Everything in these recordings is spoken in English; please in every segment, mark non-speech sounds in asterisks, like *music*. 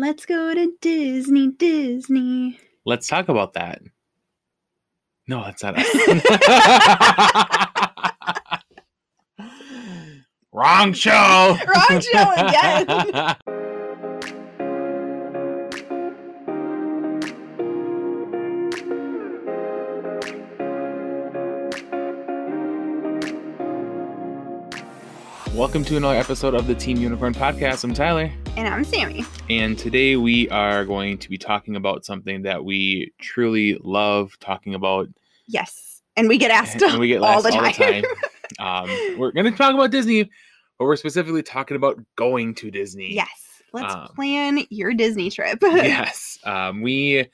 Let's go to Disney, Disney. Let's talk about that. No, that's not us. *laughs* Wrong show. *laughs* Wrong show again. *laughs* Welcome to another episode of the Team Unicorn Podcast. I'm Tyler, And I'm Sammy. and today we are going to be talking about something that we truly love talking about. Yes. And we get asked *laughs* and we get all, asked the time. *laughs* Um, we're going to talk about Disney, but we're specifically talking about going to Disney. yes. Let's Um, plan your Disney trip. *laughs* yes. Um, we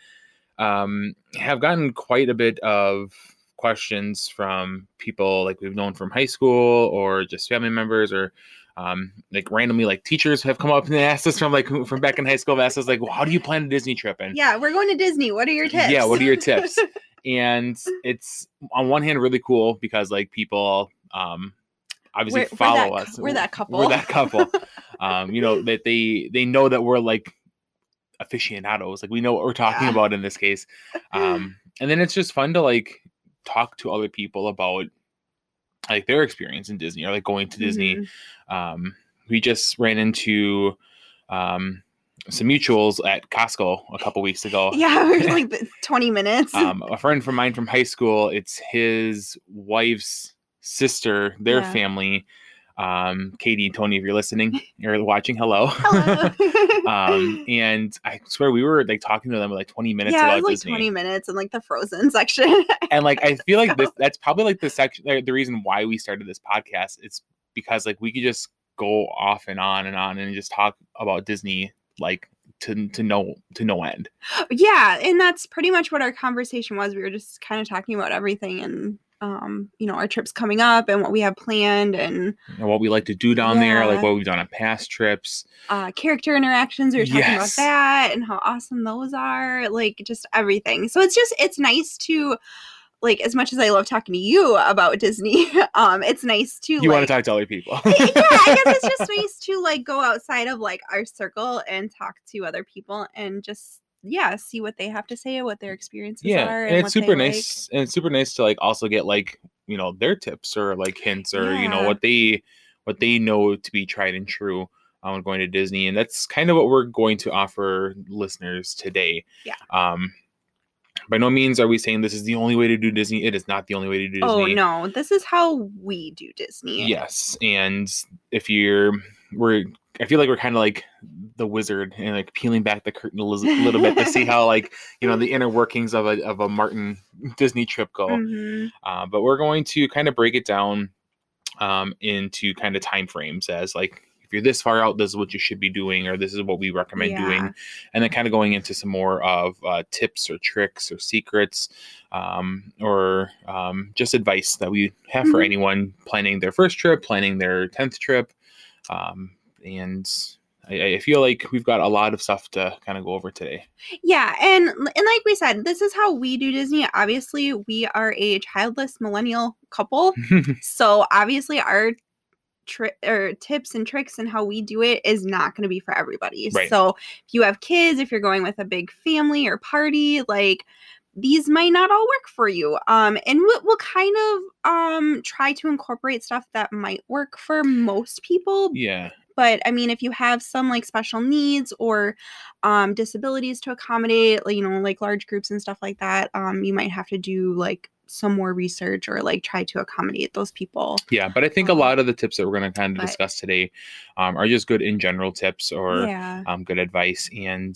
um, have gotten quite a bit of questions from people like we've known from high school or just family members or um, like randomly like teachers have come up and asked us from like from back in high school have asked us like well, how do you plan a Disney trip and yeah, we're going to Disney. What are your tips? Yeah, what are your tips? and it's on one hand really cool because like people um obviously We're- we're follow that us we're that couple. we're that couple *laughs* um you know that they they know that we're like aficionados like we know what we're talking Yeah. about in this case um and then it's just fun to like talk to other people about like their experience in disney or like going to disney Mhm. um we just ran into um some mutuals at costco a couple weeks ago Yeah, *laughs* we're like *laughs* 20 minutes. um, a friend from mine from high school. It's his wife's sister, their Yeah. family. Um, Katie and Tony, if you're listening, you're watching. Hello. Hello. *laughs* um, and I swear we were like talking to them for like 20 minutes yeah, it about was like Disney, 20 minutes in like the Frozen section. and like I feel like *laughs* this that's probably like the section, the reason why we started this podcast. It's because like we could just go off and on and on and just talk about Disney like to to no to no end. yeah, and that's pretty much what our conversation was. We were just kind of talking about everything and um, you know, our trips coming up and what we have planned and And what we like to do down there, like what we've done on past trips. uh character interactions. We were talking about that and how awesome those are, like just everything. So it's just it's nice to like as much as I love talking to you about Disney, *laughs* um, it's nice to You like, want to talk to other people. yeah, I guess it's *laughs* just nice to like go outside of like our circle and talk to other people and just yeah, see what they have to say, and what their experiences yeah, are, and what it's super like. nice, and it's super nice to like also get like you know their tips or like hints or you know what they what they know to be tried and true on going to Disney, and that's kind of what we're going to offer listeners today. Yeah. Um, by no means are we saying this is the only way to do Disney. It is not the only way to do Disney. Oh no, this is how we do Disney. Yes, and if you're, we're, I feel like we're kind of like the wizard and like peeling back the curtain a *laughs* little bit to see how like you know the inner workings of a of a Martin Disney trip go. Mhm. Uh, but we're going to kind of break it down um, into kind of time frames as like if you're this far out, this is what you should be doing, or this is what we recommend Yeah. doing, and then kind of going into some more of uh, tips or tricks or secrets um, or um, just advice that we have for Mhm. anyone planning their first trip, planning their tenth trip, um, and. I, I feel like we've got a lot of stuff to kind of go over today. Yeah, and and like we said, this is how we do Disney. Obviously, we are a childless millennial couple, *laughs* so obviously our tri- or tips and tricks and how we do it is not going to be for everybody. Right. So if you have kids, if you're going with a big family or party, like these might not all work for you. Um, and we'll, we'll kind of um try to incorporate stuff that might work for most people, yeah, but i mean if you have some like special needs or um disabilities to accommodate you know like large groups and stuff like that um you might have to do like some more research or like try to accommodate those people Yeah, but I think a Um, lot of the tips that we're going to kind of but- discuss today um, are just good in general tips or yeah um, good advice. And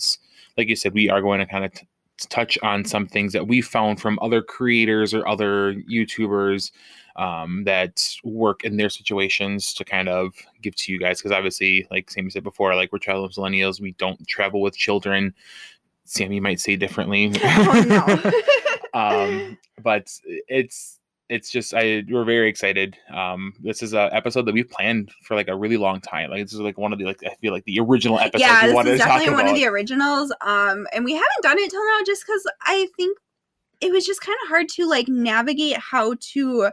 like you said, we are going to kind of t- touch on some things that we found from other creators or other YouTubers um, that work in their situations to kind of give to you guys. Because obviously, like Sammy said before, like we're travel millennials, we don't travel with children. Sammy might say differently. *laughs* oh no *laughs* um, *laughs* but it's it's just I we're very excited. Um, this is a episode that we've planned for like a really long time. Like this is like one of the like I feel like the original episodes yeah this is definitely one about. of the originals um and we haven't done it till now just because i think it was just kind of hard to like navigate how to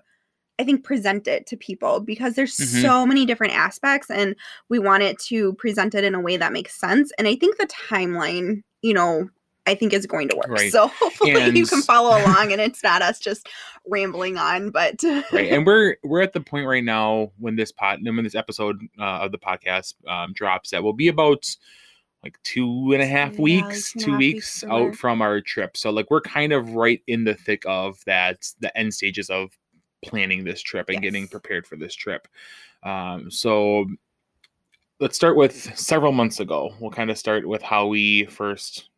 I think present it to people because there's Mhm. so many different aspects and we want it to present it in a way that makes sense. And I think the timeline, you know, I think is going to work. Right. So *laughs* hopefully you can follow *laughs* along and it's not us just rambling on, but *laughs* right and we're we're at the point right now when this pot when this episode uh, of the podcast um, drops that will be about like two and a half Yeah, weeks two two half weeks weeks out from our trip so like we're kind of right in the thick of that the end stages of planning this trip and getting prepared for this trip. Um, so let's start with several months ago. We'll kind of start with how we first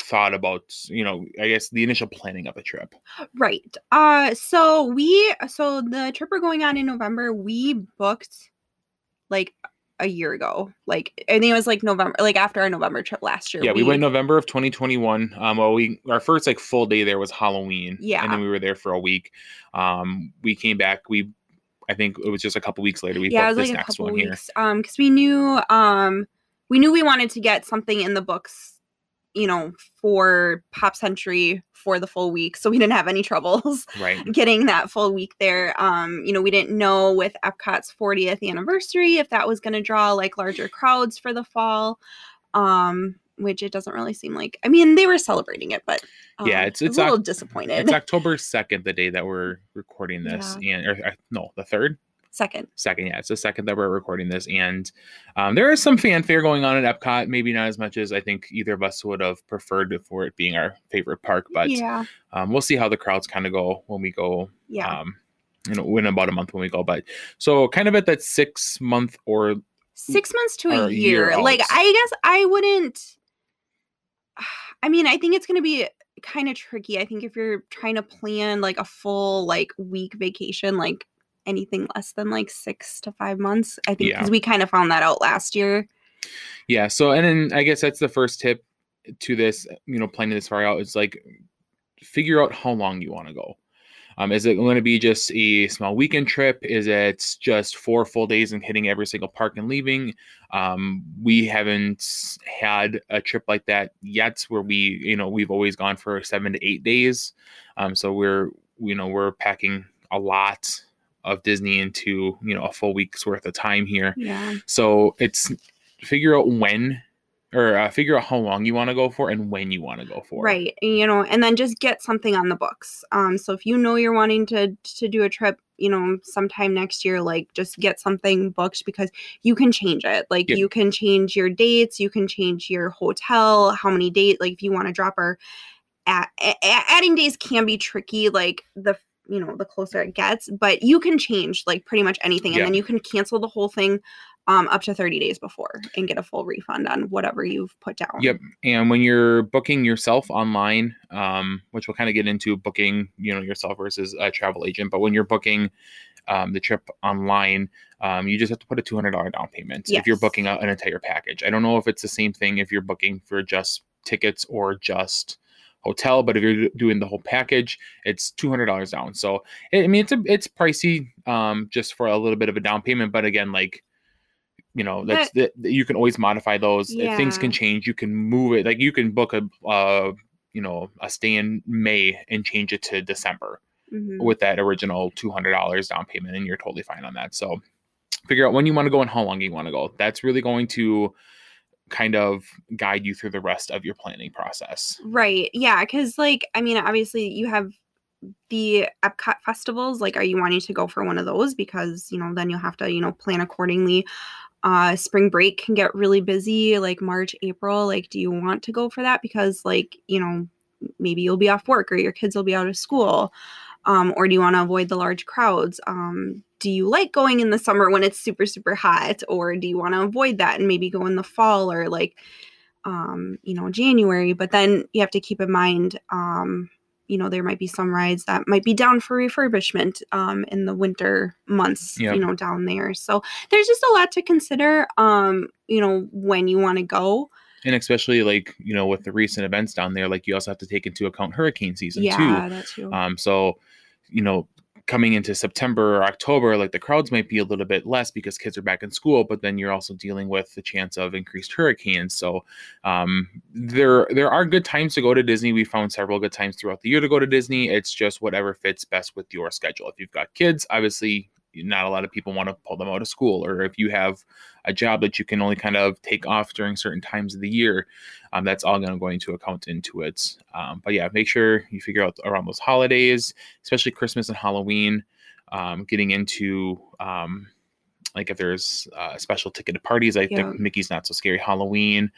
thought about you know i guess the initial planning of a trip. Right. Uh so we so the trip we're going on in November, we booked like a year ago. Like I think it was like November like after our November trip last year. Yeah, we, went November of 2021. Um, well, we our first like full day there was Halloween. Yeah. and then we were there for a week. Um, we came back. We, I think it was just a couple weeks later. We yeah, it booked was this like a next couple one here. Um because we knew um we knew we wanted to get something in the books, you know, for Pop Century for the full week. So we didn't have any troubles. Right. *laughs* getting that full week there. Um, you know, we didn't know with Epcot's 40th anniversary if that was going to draw like larger crowds for the fall. Um, which it doesn't really seem like. I mean, they were celebrating it, but um, Yeah, it's- it's a little Oc- disappointed. It's October 2nd, the day that we're recording this, and or, uh, no, the third, Second, second. Yeah, it's the second that we're recording this, and um, there is some fanfare going on at Epcot. Maybe not as much as I think either of us would have preferred for it being our favorite park, but yeah, um, we'll see how the crowds kind of go when we go yeah, um you know in about a month when we go but so kind of at that six month or six months to a year year. Like. I guess I wouldn't. I mean, I think it's going to be kind of tricky. I think if you're trying to plan like a full like week vacation, like anything less than like six to five months, I think Yeah. because we kind of found that out last year. yeah so and then i guess that's the first tip to this you know planning this far out is like figure out how long you want to go um, is it going to be just a small weekend trip is it just four full days and hitting every single park and leaving um, we haven't had a trip like that yet where we you know we've always gone for seven to eight days um, so we're you know we're packing a lot of disney into you know a full week's worth of time here Yeah. so it's figure out when or uh, figure out how long you want to go for and when you want to go for. Right. You know, and then just get something on the books. Um, so if you know you're wanting to to do a trip, you know, sometime next year, like just get something booked because you can change it. Like Yep. you can change your dates, you can change your hotel, how many dates Like if you want to drop our a- a- a- adding days can be tricky. Like the you know the closer it gets, but you can change like pretty much anything, and Yeah. then you can cancel the whole thing. Um, up to 30 days before and get a full refund on whatever you've put down. Yep. And when you're booking yourself online, um, which we'll kind of get into booking, you know, yourself versus a travel agent, but when you're booking um, the trip online, um, you just have to put a two hundred dollar down payment if you're booking a, an entire package. I don't know if it's the same thing if you're booking for just tickets or just hotel, but if you're doing the whole package, it's two hundred dollars down. So I mean, it's a it's pricey um, just for a little bit of a down payment, but again, like you know that's that you can always modify those If things can change you can move it like you can book a uh you know a stay in may and change it to december Mhm. with that original $200 down payment and you're totally fine on that so figure out when you want to go and how long you want to go that's really going to kind of guide you through the rest of your planning process Right. Yeah. Because, like, I mean, obviously, you have the Epcot festivals. Like, are you wanting to go for one of those? Because, you know, then you'll have to, you know, plan accordingly. Uh, spring break can get really busy, like March, April. Like, do you want to go for that? Because, like, you know, maybe you'll be off work or your kids will be out of school. Um, or do you want to avoid the large crowds? Um, do you like going in the summer when it's super, super hot? Or do you want to avoid that and maybe go in the fall or like, um, you know, January. But then you have to keep in mind, um, you know, there might be some rides that might be down for refurbishment um, in the winter months, Yep. you know, down there. So there's just a lot to consider, um, you know, when you want to go. and especially like you know with the recent events down there like you also have to take into account hurricane season too yeah, that too. Um, so, you know, coming into September or October, like the crowds might be a little bit less because kids are back in school, but then you're also dealing with the chance of increased hurricanes. So um, there there are good times to go to Disney. We found several good times throughout the year to go to Disney. It's just whatever fits best with your schedule. If you've got kids, obviously not a lot of people want to pull them out of school or if you have a job that you can only kind of take off during certain times of the year um, that's all going to go into account into it um, but yeah make sure you figure out around those holidays especially christmas and halloween um, getting into um, like if there's uh, special ticketed parties like Yeah. the mickey's not so scary halloween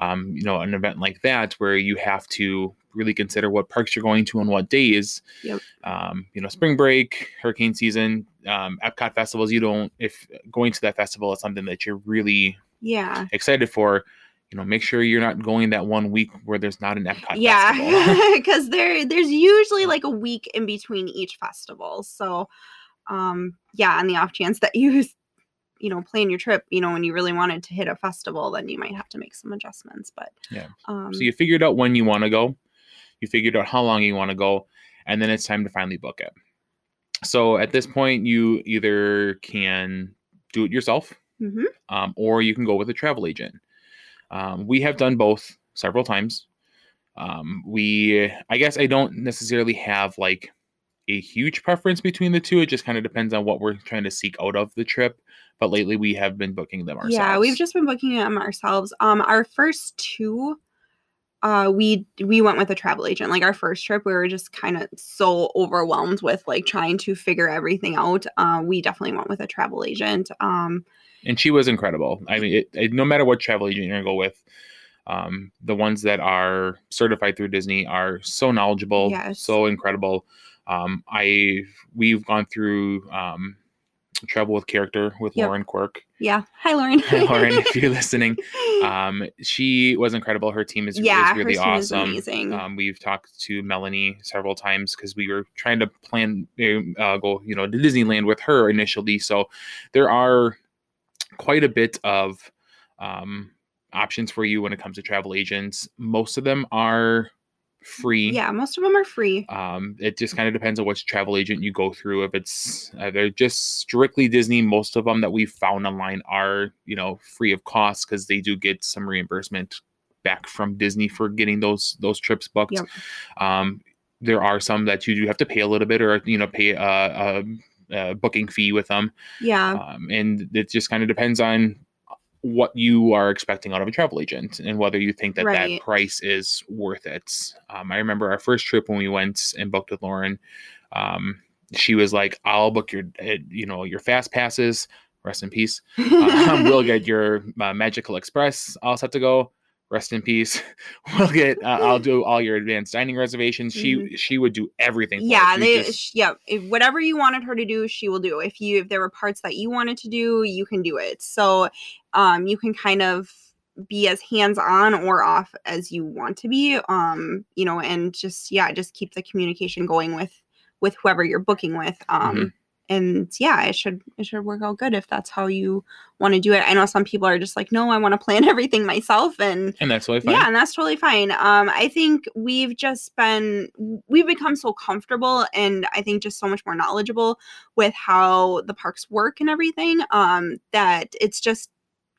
um, you know an event like that where you have to really consider what parks you're going to on what days Yep. um, you know spring break hurricane season um, epcot festivals you don't if going to that festival is something that you're really Yeah. excited for you know make sure you're not going that one week where there's not an epcot Yeah, *laughs* because *laughs* there there's usually like a week in between each festival. So, um, yeah, on the off chance that *laughs* you, you know, plan your trip, you know, when you really wanted to hit a festival, then you might have to make some adjustments. But Yeah. um, so you figured out when you want to go you figured out how long you want to go and then it's time to finally book it so at this point you either can do it yourself mhm, um, or you can go with a travel agent. Um, we have done both several times. Um, we, I guess, I don't necessarily have like a huge preference between the two. It just kind of depends on what we're trying to seek out of the trip. But lately, we have been booking them ourselves. yeah, we've just been booking them ourselves. Um, our first two. Uh, we we went with a travel agent. Like our first trip, we were just kind of so overwhelmed with like trying to figure everything out. Uh, we definitely went with a travel agent. Um, and she was incredible. I mean, it, it, no matter what travel agent you're gonna go with, um, the ones that are certified through Disney are so knowledgeable, Yes. so incredible. Um, I we've gone through um, travel with character with Yep. Lauren Quirk. yeah. Hi, Lauren. Hi, Lauren, if you're *laughs* listening, um, she was incredible. Her team is, yeah, is really her team is awesome. amazing. Um, we've talked to Melanie several times because we were trying to plan uh, go you know to Disneyland with her initially. So there are quite a bit of um, options for you when it comes to travel agents. Most of them are free. yeah, most of them are free. Um, it just kind of depends on which travel agent you go through. If it's uh, they're just strictly Disney, most of them that we've found online are you know free of cost because they do get some reimbursement back from Disney for getting those those trips booked. Yep. Um, there are some that you do have to pay a little bit or you know pay a, a, a booking fee with them, Yeah, um, and it just kind of depends on what you are expecting out of a travel agent and whether you think that Right. that price is worth it. Um, I remember our first trip when we went and booked with Lauren. Um, she was like, "I'll book your, uh, you know, your fast passes. Rest in peace. Um, *laughs* *laughs* we'll get your uh, Magical Express all set to go. Rest in peace. *laughs* We'll get. Uh, I'll do all your advanced dining reservations. She she would do everything. For yeah, they just- sh- yeah. If whatever you wanted her to do, she will do. If you if there were parts that you wanted to do, you can do it. So, um, you can kind of be as hands on or off as you want to be. Um, you know, and just yeah, just keep the communication going with with whoever you're booking with. Um. Mhm. And yeah, it should it should work out good if that's how you want to do it. I know some people are just like, no, I want to plan *laughs* everything myself, and and that's totally fine. yeah, and that's totally fine. Um, I think we've just been we've become so comfortable and I think just so much more knowledgeable with how the parks work and everything. Um, that it's just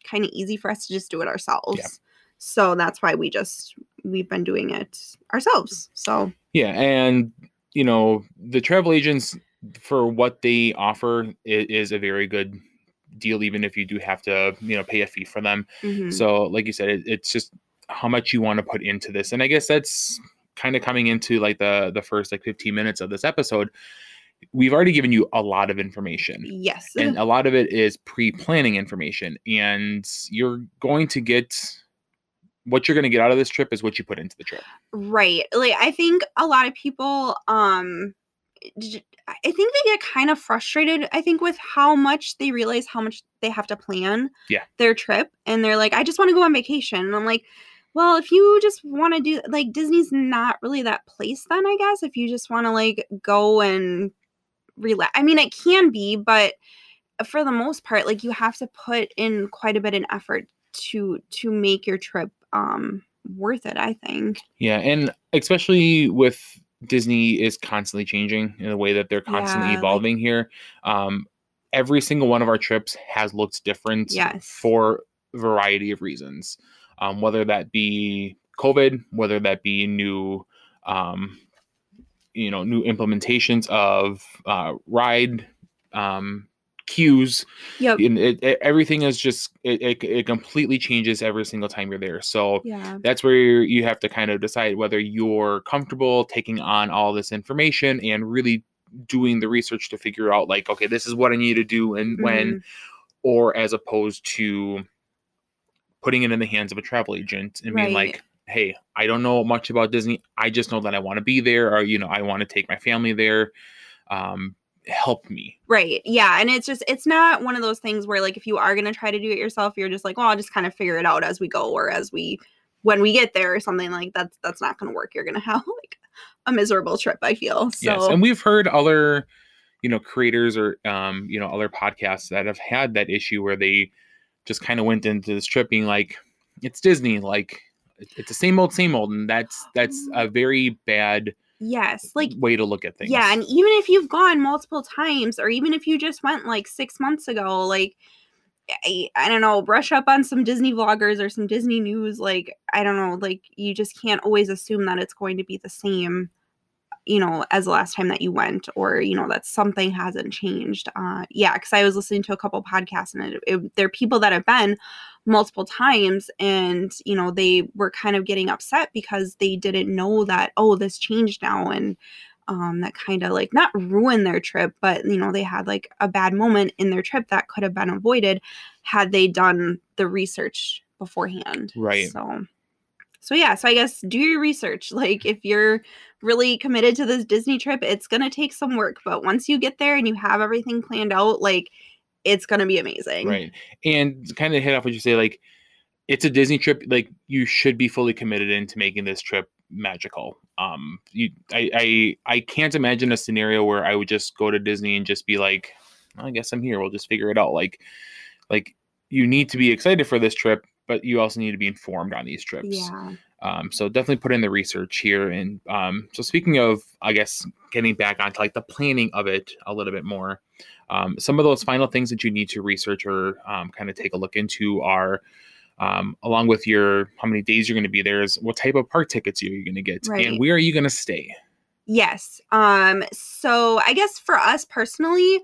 kind of easy for us to just do it ourselves. So that's why we just we've been doing it ourselves. So Yeah, and you know the travel agents for what they offer is a very good deal, even if you do have to you know pay a fee for them. mhm. So, like you said, it, it's just how much you want to put into this, and I guess that's kind of coming into like the the first like 15 minutes of this episode. We've already given you a lot of information. yes, *laughs* And a lot of it is pre-planning information, and you're going to get what you're going to get out of this trip is what you put into the trip. right. Like I think a lot of people um I think they get kind of frustrated, I think, with how much they realize how much they have to plan Yeah. their trip. And they're like, I just want to go on vacation. And I'm like, well, if you just want to do like Disney's not really that place, then I guess, if you just want to like go and relax. I mean, it can be, but for the most part, like you have to put in quite a bit of effort to to make your trip um worth it, I think. Yeah, and especially with Disney is constantly changing in the way that they're constantly Yeah, like- evolving here. Um, every single one of our trips has looked different Yes. for a variety of reasons, um, whether that be COVID, whether that be new, um, you know, new implementations of uh, ride um, queues. Yep. And it, it, everything is just it, it, it completely changes every single time you're there. So Yeah. that's where you have to kind of decide whether you're comfortable taking on all this information and really doing the research to figure out like okay this is what i need to do and when Mhm. or as opposed to putting it in the hands of a travel agent and being like hey i don't know much about disney i just know that i want to be there or you know i want to take my family there um help me Right. Yeah. And it's just, it's not one of those things where, like, if you are going to try to do it yourself, you're just like, well, I'll just kind of figure it out as we go or as we, when we get there or something like that's, that's not going to work. You're going to have *laughs* like a miserable trip, I feel. So, yes and we've heard other you know creators or um you know other podcasts that have had that issue where they just kind of went into this trip being like it's disney like it's the same old same old and that's that's a very bad yes. Like, way to look at things Yeah, and even if you've gone multiple times, or even if you just went like six months ago, like I, I don't know, brush up on some Disney vloggers or some Disney news. Like I don't know, like you just can't always assume that it's going to be the same, you know, as the last time that you went, or you know that something hasn't changed. Uh, yeah, because I was listening to a couple podcasts, and it, it, there are people that have been multiple times and you know they were kind of getting upset because they didn't know that oh this changed now and um, that kind of like not ruin their trip, but you know, they had like a bad moment in their trip that could have been avoided had they done the research beforehand. Right. So, so yeah, so I guess do your research. Like, if you're really committed to this Disney trip, it's gonna take some work, but once you get there and you have everything planned out, like, it's gonna be amazing. right and kind of hit off what you say like it's a disney trip like you should be fully committed into making this trip magical um you i i, I can't imagine a scenario where i would just go to disney and just be like i guess i'm here we'll just figure it out like like you need to be excited for this trip but you also need to be informed on these trips Yeah. um, so definitely put in the research here. And um, so speaking of, I guess getting back onto like the planning of it a little bit more, um, some of those final things that you need to research or um, kind of take a look into are. Um, along with your how many days you're going to be there is what type of park tickets are you going to get Right. and where are you going to stay Yes. Um, so I guess for us personally,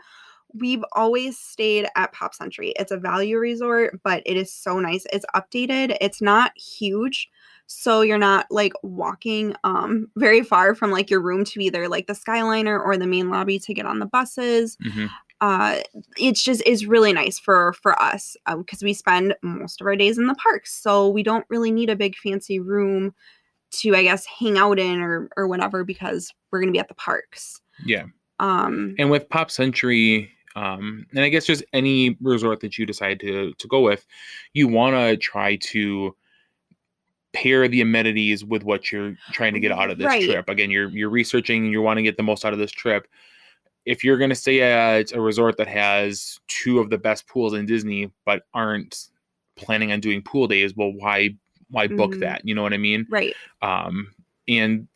we've always stayed at Pop Century. It's a value resort, but it is so nice. It's updated. It's not huge. So you're not like walking um very far from like your room to either like the Skyliner or the main lobby to get on the buses. Mhm. Uh it's just is really nice for for us because we spend most of our days in the parks. So we don't really need a big fancy room to I guess hang out in or or whatever because we're gonna be at the parks. yeah Um and with pop century um, and i guess just any resort that you decide to to go with you want to try to pair the amenities with what you're trying to get out of this Right. trip again you're you're researching you want to get the most out of this trip if you're going to stay at a resort that has two of the best pools in disney but aren't planning on doing pool days well why why book Mhm. that you know what i mean right. um, and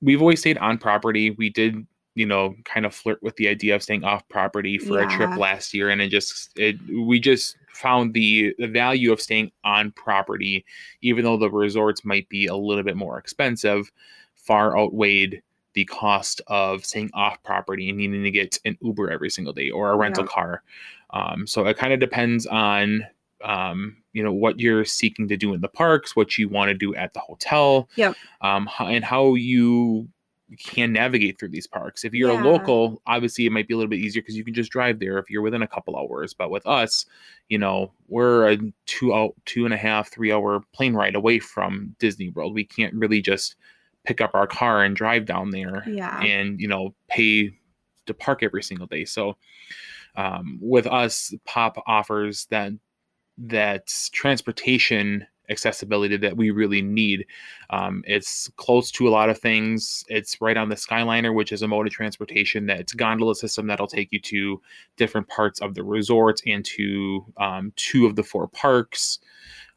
we've always stayed on property. We did, you know, kind of flirt with the idea of staying off property for a trip last year, and it just it we just found the the value of staying on property, even though the resorts might be a little bit more expensive, far outweighed the cost of staying off property and needing to get an Uber every single day or a rental Yeah. car. Um, so it kind of depends on um, you know what you're seeking to do in the parks, what you want to do at the hotel, Yep. um, and how you can navigate through these parks. If you're Yeah. a local, obviously it might be a little bit easier because you can just drive there if you're within a couple hours. But with us, you know, we're a two out, two and a half, three hour plane ride away from Disney World. We can't really just pick up our car and drive down there Yeah. and you know pay to park every single day. So um, with us, Pop offers that that transportation accessibility that we really need. Um, it's close to a lot of things. It's right on the Skyliner, which is a mode of transportation that's gondola system that'll take you to different parts of the resort and to um, two of the four parks.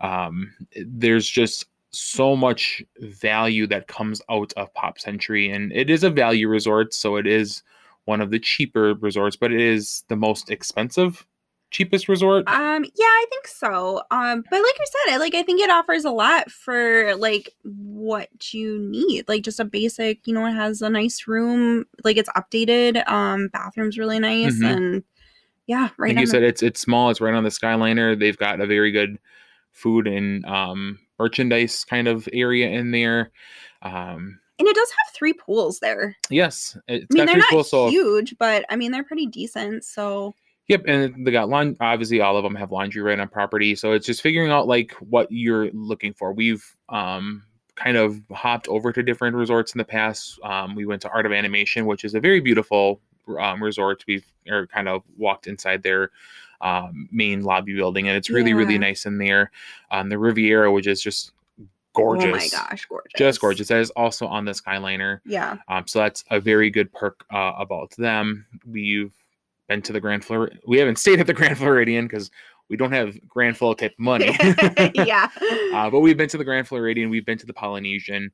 Um, there's just so much value that comes out of Pop Century, and it is a value resort, so it is one of the cheaper resorts, but it is the most expensive cheapest resort. Um, yeah, I think so. Um, but like you said, I like I think it offers a lot for like what you need. Like just a basic, you know, it has a nice room, like it's updated. Um, bathroom's really nice, Mhm. and yeah, right. like you the- said, it's it's small. It's right on the Skyliner. They've got a very good food and um, merchandise kind of area in there. Um, and it does have three pools there. yes, it's I mean, got they're three not pools, so huge, but I mean, they're pretty decent. So Yep, and they got laundry. Obviously, all of them have laundry right on property, so it's just figuring out like what you're looking for. We've um, kind of hopped over to different resorts in the past. Um, we went to Art of Animation, which is a very beautiful um, resort. We've or kind of walked inside their um, main lobby building, and it's really really nice in there. Um, the Riviera, which is just gorgeous, oh my gosh, gorgeous, just gorgeous. That is also on the Skyliner. Yeah, Um, so that's a very good perk uh, about them. We've been to the Grand Flor. We haven't stayed at the *laughs* Grand Floridian because we don't have Grand Flo type money. *laughs* yeah. *laughs* uh, but we've been to the Grand Floridian. We've been to the Polynesian.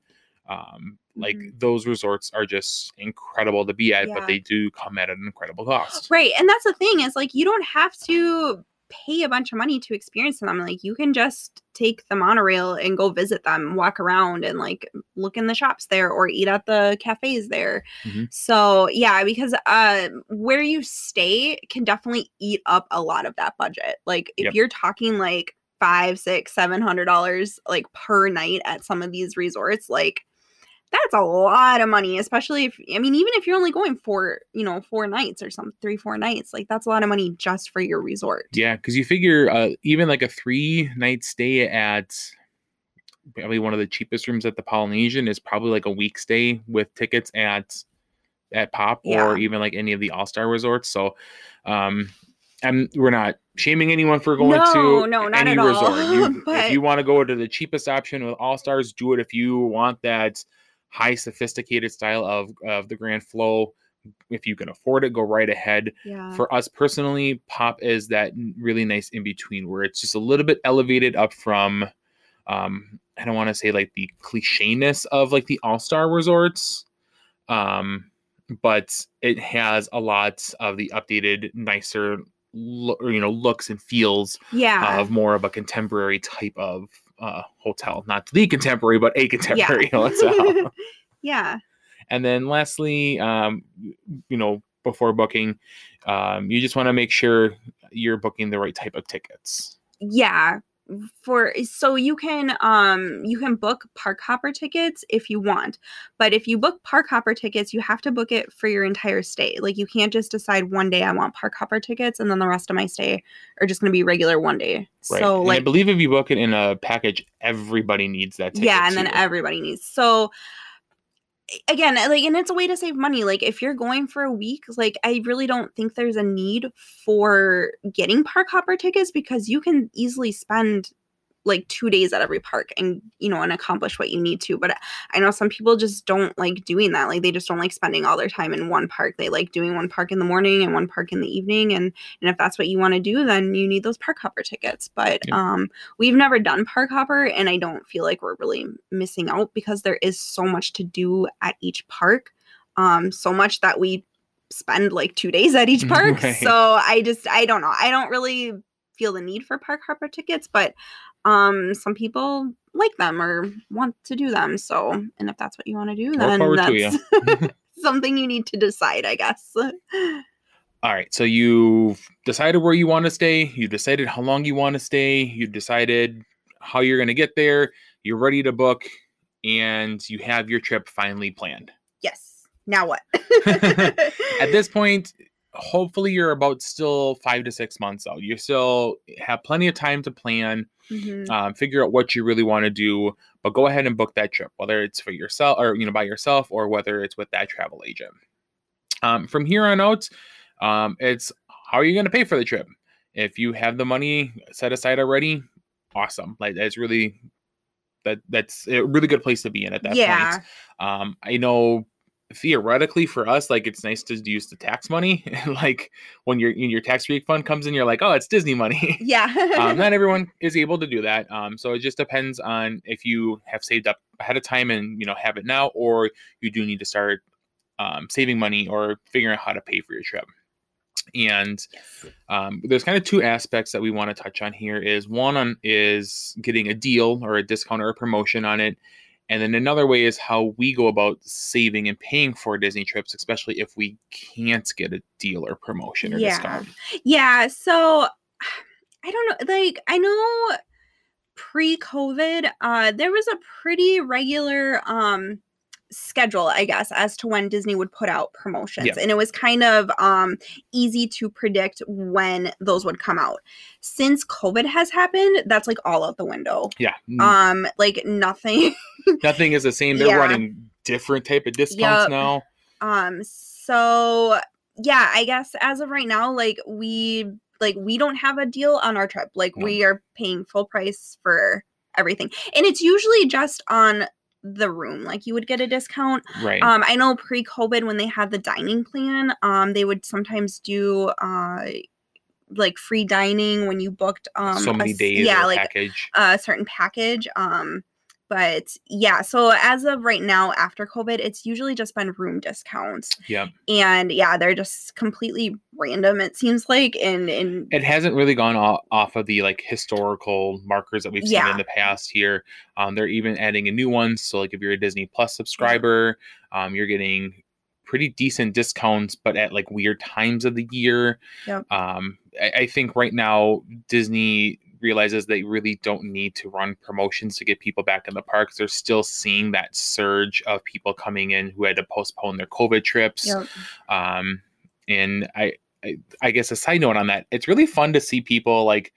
Um, like Mhm. those resorts are just incredible to be at, Yeah. but they do come at an incredible cost. Right. And that's the thing is like you don't have to pay a bunch of money to experience them. Like you can just take the monorail and go visit them, walk around and like look in the shops there or eat at the cafes there. Mhm. So yeah, because uh where you stay can definitely eat up a lot of that budget. Like if Yep. you're talking like five, six, seven hundred dollars like per night at some of these resorts, like that's a lot of money, especially if I mean, even if you're only going for you know four nights or some three, four nights, like that's a lot of money just for your resort. Yeah, because you figure uh, even like a three night stay at probably one of the cheapest rooms at the Polynesian is probably like a week stay with tickets at at Pop Yeah. or even like any of the All Star resorts. So, um, and we're not shaming anyone for going No, to no, not any at all. You, *laughs* But- If you want to go to the cheapest option with All Stars, do it. If you want that high sophisticated style of of the Grand Flo. If you can afford it, go right ahead Yeah. for us personally, pop is that really nice in between where it's just a little bit elevated up from um I don't want to say like the clichéness of like the all-star resorts. Um but it has a lot of the updated nicer you know looks and feels yeah. of more of a contemporary type of uh hotel not the contemporary but a contemporary hotel *laughs* yeah. and then lastly, um, you know, before booking, um, you just want to make sure you're booking the right type of tickets. Yeah. For so you can um you can book park hopper tickets if you want. But if you book park hopper tickets, you have to book it for your entire stay. Like you can't just decide one day I want park hopper tickets and then the rest of my stay are just going to be regular one day. Right. So and I believe if you book it in a package, everybody needs that ticket. yeah and then everybody needs so again uh, like and it's a way to save money like if you're going for a week like i really don't think there's a need for getting park hopper tickets because you can easily spend like two days at every park and you know and accomplish what you need to but i know some people just don't like doing that like they just don't like spending all their time in one park they like doing one park in the morning and one park in the evening and and if that's what you want to do then you need those park hopper tickets but Yep. um we've never done park hopper and i don't feel like we're really missing out because there is so much to do at each park um so much that we spend like two days at each *laughs* park Right. so i just i don't know i don't really feel the need for park hopper tickets but um some people like them or want to do them so and if that's what you want to do then that's *laughs* something you need to decide i guess *laughs* All right. So you've decided where you want to stay. You decided how long you want to stay. You decided how you're going to get there. You're ready to book, and you have your trip finally planned. yes now what *laughs* At this point, hopefully you're about still five to six months out. You still have plenty of time to plan, Mhm. um, figure out what you really want to do, but go ahead and book that trip, whether it's for yourself or you know by yourself or whether it's with that travel agent. Um, from here on out, um, it's how are you going to pay for the trip? If you have the money set aside already, awesome. Like that's really that that's a really good place to be in at that point. yeah Um, I know theoretically for us, like it's nice to use the tax money. *laughs* like when your your tax refund comes in, you're like, oh, it's Disney money. *laughs* Yeah. um, not *laughs* everyone is able to do that. Um, so it just depends on if you have saved up ahead of time and you know have it now, or you do need to start um, saving money or figuring out how to pay for your trip. And um, there's kind of two aspects that we want to touch on here. Is one on is getting a deal or a discount or a promotion on it, and then another way is how we go about saving and paying for Disney trips, especially if we can't get a deal or promotion or Yeah. discount. Yeah, so I don't know. Like I know pre-COVID, uh, there was a pretty regular um schedule, I guess, as to when Disney would put out promotions. Yeah. And it was kind of um easy to predict when those would come out. Since COVID has happened, that's like all out the window. Yeah, Um, like nothing *laughs* nothing is the same. They're yeah. running different type of discounts Yup. now. Um, so yeah, I guess as of right now, like we like we don't have a deal on our trip. Like No. we are paying full price for everything. And it's usually just on the room. Like you would get a discount. Right. Um, I know pre-COVID when they had the dining plan, um, they would sometimes do uh like free dining when you booked um so many s- days yeah, like package. a certain package. Um, but yeah, so as of right now, after COVID, it's usually just been room discounts, Yeah. and yeah, they're just completely random. It seems like, and and It hasn't really gone off, of the like historical markers that we've seen Yeah. in the past here. Um, they're even adding a new one. So like if you're a Disney Plus subscriber, um, you're getting pretty decent discounts, but at like weird times of the year. Yep. Um, I, I think right now Disney realizes they really don't need to run promotions to get people back in the parks. They're still seeing that surge of people coming in who had to postpone their COVID trips. Yep. Um, and I, I, I guess a side note on that, it's really fun to see people like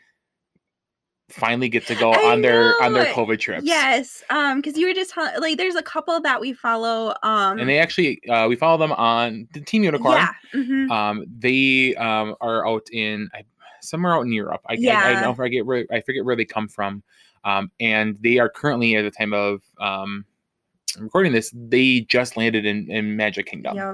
finally get to go I on their on their. COVID trips. yes, um, because you were just like, there's a couple that we follow, um, And they actually, uh, we follow them on the Team Unicorn. yeah, mhm, Um, they um are out in I, somewhere out in Europe. I, I, I know I get where I forget where they come from. Um, and they are currently at the time of um recording this, they just landed in in Magic Kingdom. yep.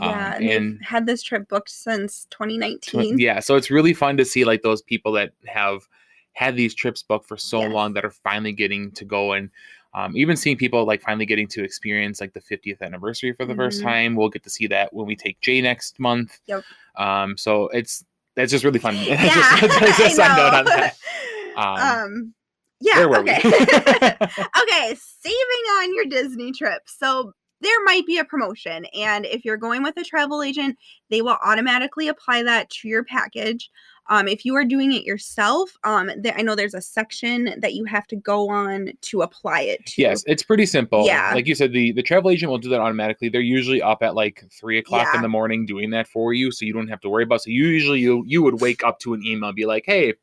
Um, Yeah, and, they've and- had this trip booked since So, 2019. yeah so it's really fun to see like those people that have had these trips booked for so Yes. long that are finally getting to go and um, even seeing people like finally getting to experience like the 50th anniversary for the first Mhm. time we'll get to see that when we take jay next month Yep. um so it's that's just really fun *laughs* Yeah, just, just *laughs* a I side note on know. that *laughs* Um, Um, yeah, where were we? okay. okay, saving on your Disney trip. So there might be a promotion, and if you're going with a travel agent, they will automatically apply that to your package. Um, if you are doing it yourself, um, there, I know there's a section that you have to go on to apply it to. yes it's pretty simple Yeah. like you said the the travel agent will do that automatically they're usually up at like three o'clock Yeah. in the morning doing that for you so you don't have to worry about so usually you you would wake up to an email and be like hey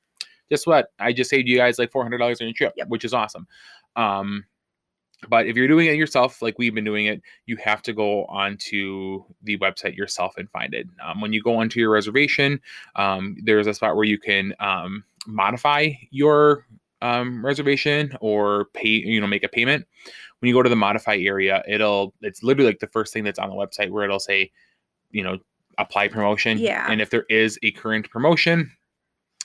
guess what i just saved you guys like $400 on your trip Yep. which is awesome um but if you're doing it yourself like we've been doing it you have to go onto the website yourself and find it. Um, when you go onto your reservation um, there's a spot where you can um, modify your um, reservation or pay you know make a payment. When you go to the modify area it'll it's literally like the first thing that's on the website where it'll say you know apply promotion. Yeah. and if there is a current promotion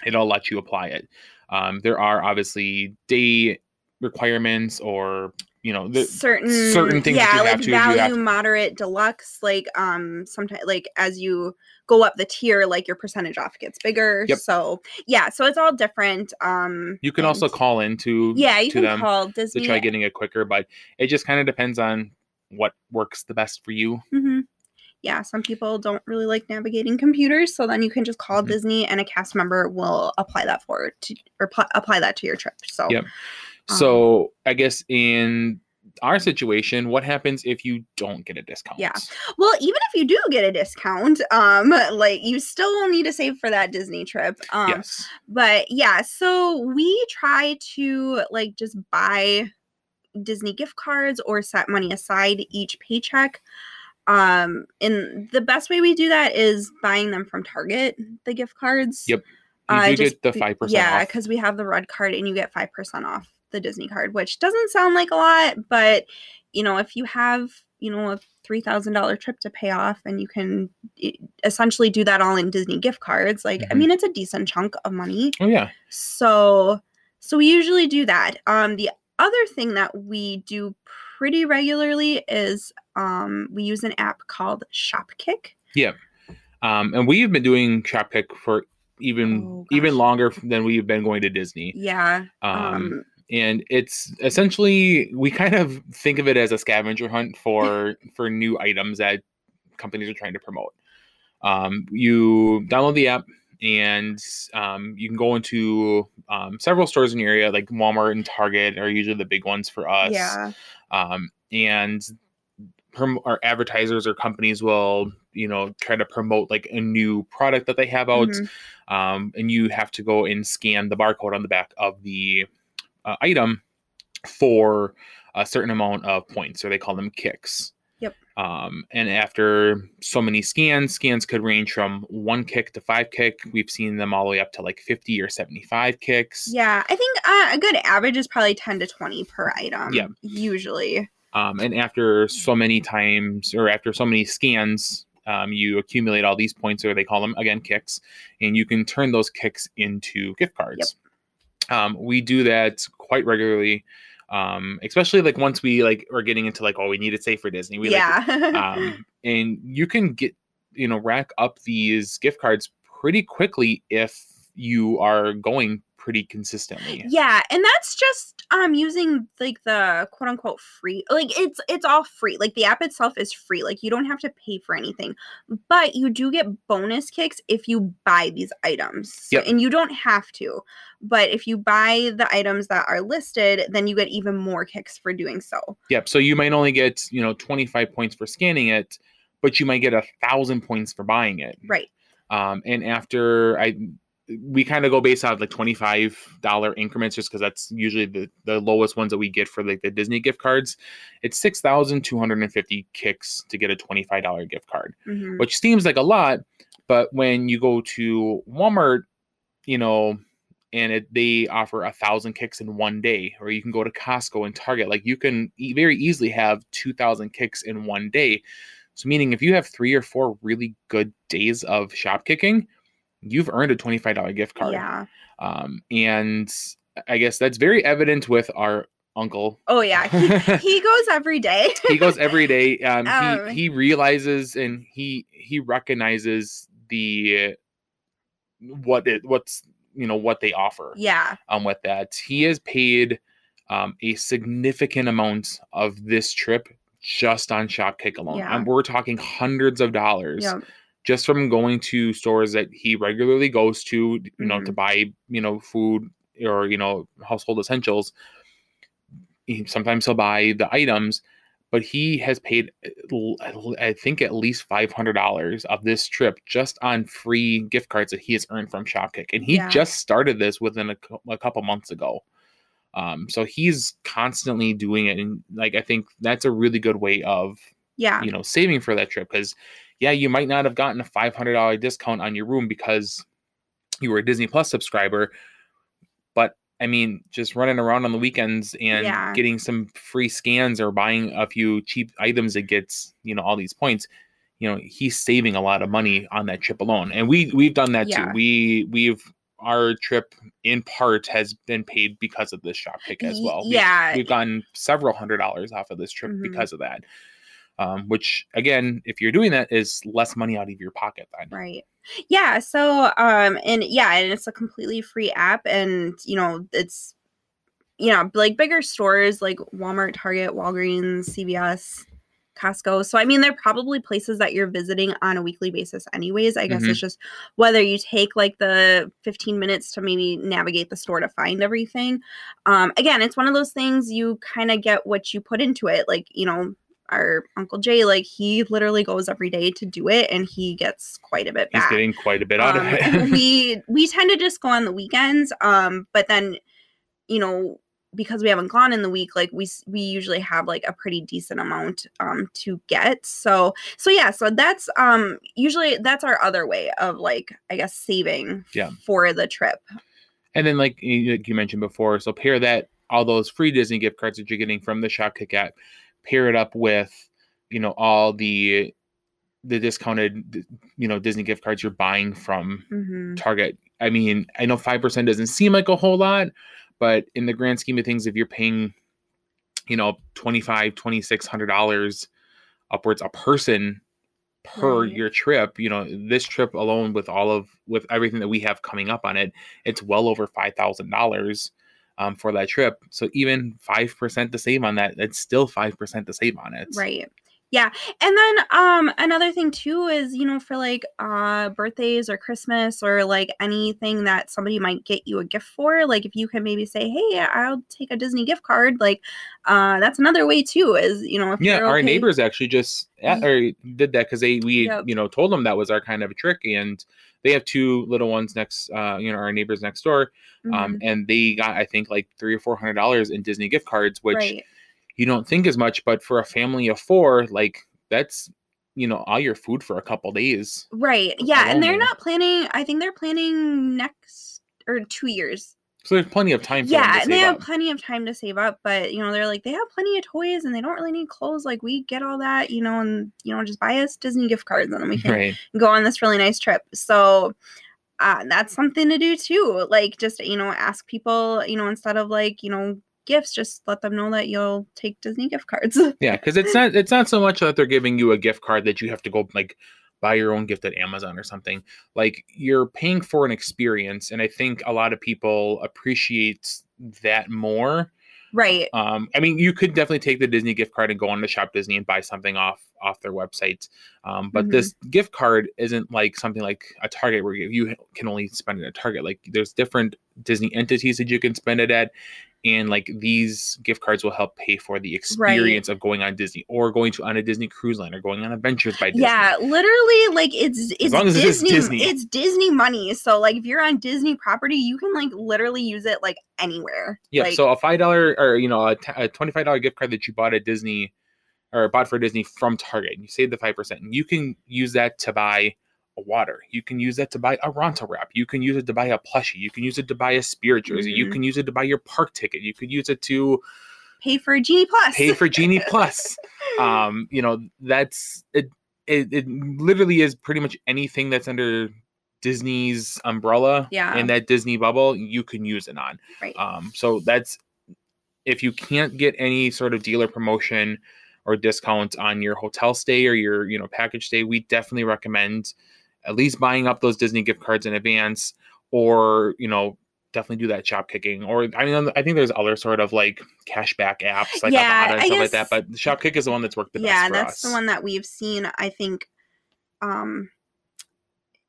it'll let you apply it. Um, there are obviously day requirements or you know the, certain certain things yeah you like have to do, you value moderate deluxe like um sometimes like as you go up the tier like your percentage off gets bigger Yep. so yeah so it's all different um you can also call into yeah you to can them call to try getting it quicker but it just kind of depends on what works the best for you mm-hmm. yeah some people don't really like navigating computers so then you can just call Mhm. disney and a cast member will apply that for to or pl- apply that to your trip so Yep. Um, so i guess in our situation what happens if you don't get a discount? Yeah. well even if you do get a discount um like you still need to save for that disney trip um yes. but yeah so we try to like just buy disney gift cards or set money aside each paycheck um and the best way we do that is buying them from target the gift cards. Yep. you uh, just get the 5% yeah because we have the red card and you get 5% off the disney card which doesn't sound like a lot but you know, if you have, you know, a $3,000 trip to pay off and you can essentially do that all in Disney gift cards, like, I Mhm. mean, it's a decent chunk of money. Oh yeah. So, so we usually do that. Um, the other thing that we do pretty regularly is um, we use an app called Shopkick. Yeah. Um, and we've been doing Shopkick for even Oh, even longer than we've been going to Disney. Yeah. Um, Um, and it's essentially we kind of think of it as a scavenger hunt for *laughs* for new items that companies are trying to promote. Um, you download the app and um, you can go into um, several stores in your area, like Walmart and Target are usually the big ones for us. yeah. um, and prom- our advertisers or companies will you know try to promote like a new product that they have out Mhm. um, and you have to go and scan the barcode on the back of the uh, item for a certain amount of points or they call them kicks Yep. um, and after so many scans scans could range from one kick to five kick we've seen them all the way up to like 50 or 75 kicks Yeah. I think uh, a good average is probably 10 to 20 per item. Yeah. Usually. um, and after so many times or after so many scans um, you accumulate all these points or they call them again kicks and you can turn those kicks into gift cards um, we do that quite regularly um, especially like once we like are getting into like oh we need it safe for disney we yeah. like *laughs* um, and you can get you know rack up these gift cards pretty quickly if you are going pretty consistently Yeah, and that's just um using like the quote unquote free like it's it's all free. Like the app itself is free. Like you don't have to pay for anything. But you do get bonus kicks if you buy these items. Yep. And you don't have to. But if you buy the items that are listed, then you get even more kicks for doing so. Yep. So you might only get, you know, 25 points for scanning it, but you might get a thousand points for buying it. Right. Um, and after I, we kind of go based off like $25 increments just because that's usually the, the lowest ones that we get for like the Disney gift cards. It's 6,250 kicks to get a $25 gift card, Mhm. which seems like a lot. But when you go to Walmart, you know, and it, they offer a thousand kicks in one day, or you can go to Costco and Target. Like you can e- very easily have two thousand kicks in one day. So meaning if you have three or four really good days of shop kicking, you've earned a twenty five dollar gift card. Yeah. Um, and I guess that's very evident with our uncle. Oh yeah. He, *laughs* he goes every day. he goes every day. Um, *laughs* Um, he he realizes and he he recognizes the what it what's you know what they offer yeah. um with that he has paid um a significant amount of this trip just on shopkick alone Yeah. um, we're talking hundreds of dollars Yeah. Just from going to stores that he regularly goes to you know to Mhm. buy you know food or you know household essentials he, sometimes he'll buy the items but he has paid I think at least $500 of this trip just on free gift cards that he has earned from shopkick and he Yeah. just started this within a, a couple months ago um, so he's constantly doing it and like i think that's a really good way of Yeah. you know saving for that trip because yeah you might not have gotten a $500 discount on your room because you were a disney plus subscriber but i mean just running around on the weekends and Yeah. getting some free scans or buying a few cheap items that gets you know all these points you know he's saving a lot of money on that trip alone and we we've done that too we we've our trip in part has been paid because of this shop kick as well We- yeah. we've gotten several hundred dollars off of this trip Mhm. because of that um, which again if you're doing that is less money out of your pocket then Right. Yeah. So, um, and yeah, and it's a completely free app, and you know, it's you know, like bigger stores like Walmart, Target, Walgreens, CVS, Costco. So, I mean, they're probably places that you're visiting on a weekly basis, anyways. I guess Mhm. it's just whether you take like the 15 minutes to maybe navigate the store to find everything. Um, again, it's one of those things you kind of get what you put into it. Like, you know, our Uncle Jay, like he literally goes every day to do it and he gets quite a bit he's back. getting quite a bit out Um, of it we *laughs* we tend to just go on the weekends, um, but then you know because we haven't gone in the week, like we we usually have like a pretty decent amount um to get. So so yeah, so that's um usually that's our other way of like I guess saving Yeah. for the trip. and then like you, like you mentioned before so pair that all those free disney gift cards that you're getting from the shopkick app pair it up with you know all the the discounted you know Disney gift cards you're buying from hmm Target. I mean, I know 5% doesn't seem like a whole lot, but in the grand scheme of things if you're paying you know 25 2600 dollars upwards a person per Right. your trip you know this trip alone with all of with everything that we have coming up on it it's well over five thousand dollars um, for that trip so even five percent to save on that it's still five percent to save on it Right. Yeah. And then um another thing too is, you know, for like uh birthdays or Christmas or like anything that somebody might get you a gift for, like if you can maybe say, "Hey, I'll take a Disney gift card." Like uh that's another way too is, you know, if yeah our okay- neighbors actually just at, or did that because they we Yep. you know told them that was our kind of a trick and they have two little ones next uh you know our neighbors next door um Mhm. and they got i think like three or four hundred dollars in disney gift cards which right. you don't think as much but for a family of four like that's you know all your food for a couple days Right. Yeah, and they're not planning I think they're planning next or 2 years so there's plenty of time yeah, and they have up. plenty of time to save up, but you know, they're like they have plenty of toys and they don't really need clothes. Like we get all that, you know, and you know, just buy us Disney gift cards and then we can right go on this really nice trip. So uh, that's something to do too. Like just you know, ask people, you know, instead of like you know gifts, just let them know that you'll take Disney gift cards. yeah because it's *laughs* not it's not so much that they're giving you a gift card that you have to go like buy your own gift at amazon or something like you're paying for an experience and i think a lot of people appreciate that more right. um i mean you could definitely take the disney gift card and go on to shop disney and buy something off off their website um but Mhm. this gift card isn't like something like a target where you can only spend it at target like there's different disney entities that you can spend it at and like these gift cards will help pay for the experience of going on disney or going to on a disney cruise line or going on adventures by disney Yeah, literally, like it's it's long as it is Disney, Disney. It's Disney money. So like, if you're on Disney property, you can like literally use it like anywhere. Yeah, Like, so a five dollar or you know a, t- a twenty five dollar gift card that you bought at Disney or bought for Disney from Target, and you save the five percent, and you can use that to buy a water. You can use that to buy a Ronto wrap. You can use it to buy a plushie. You can use it to buy a spirit jersey. You Mhm. can use it to buy your park ticket. You could use it to pay for Genie Plus. pay for Genie Plus. *laughs* Um, you know that's it, it. It literally is pretty much anything that's under Disney's umbrella Yeah. in that Disney bubble. You can use it on. right. Um, so that's if you can't get any sort of dealer promotion or discounts on your hotel stay or your you know package stay, we definitely recommend at least buying up those Disney gift cards in advance, or you know definitely do that shop kicking. Or I mean, I think there's other sort of like cashback apps like Yeah, Ibotta and stuff like that. But shop kick is the one that's worked the yeah, best for that's us. the one that we've seen. I think um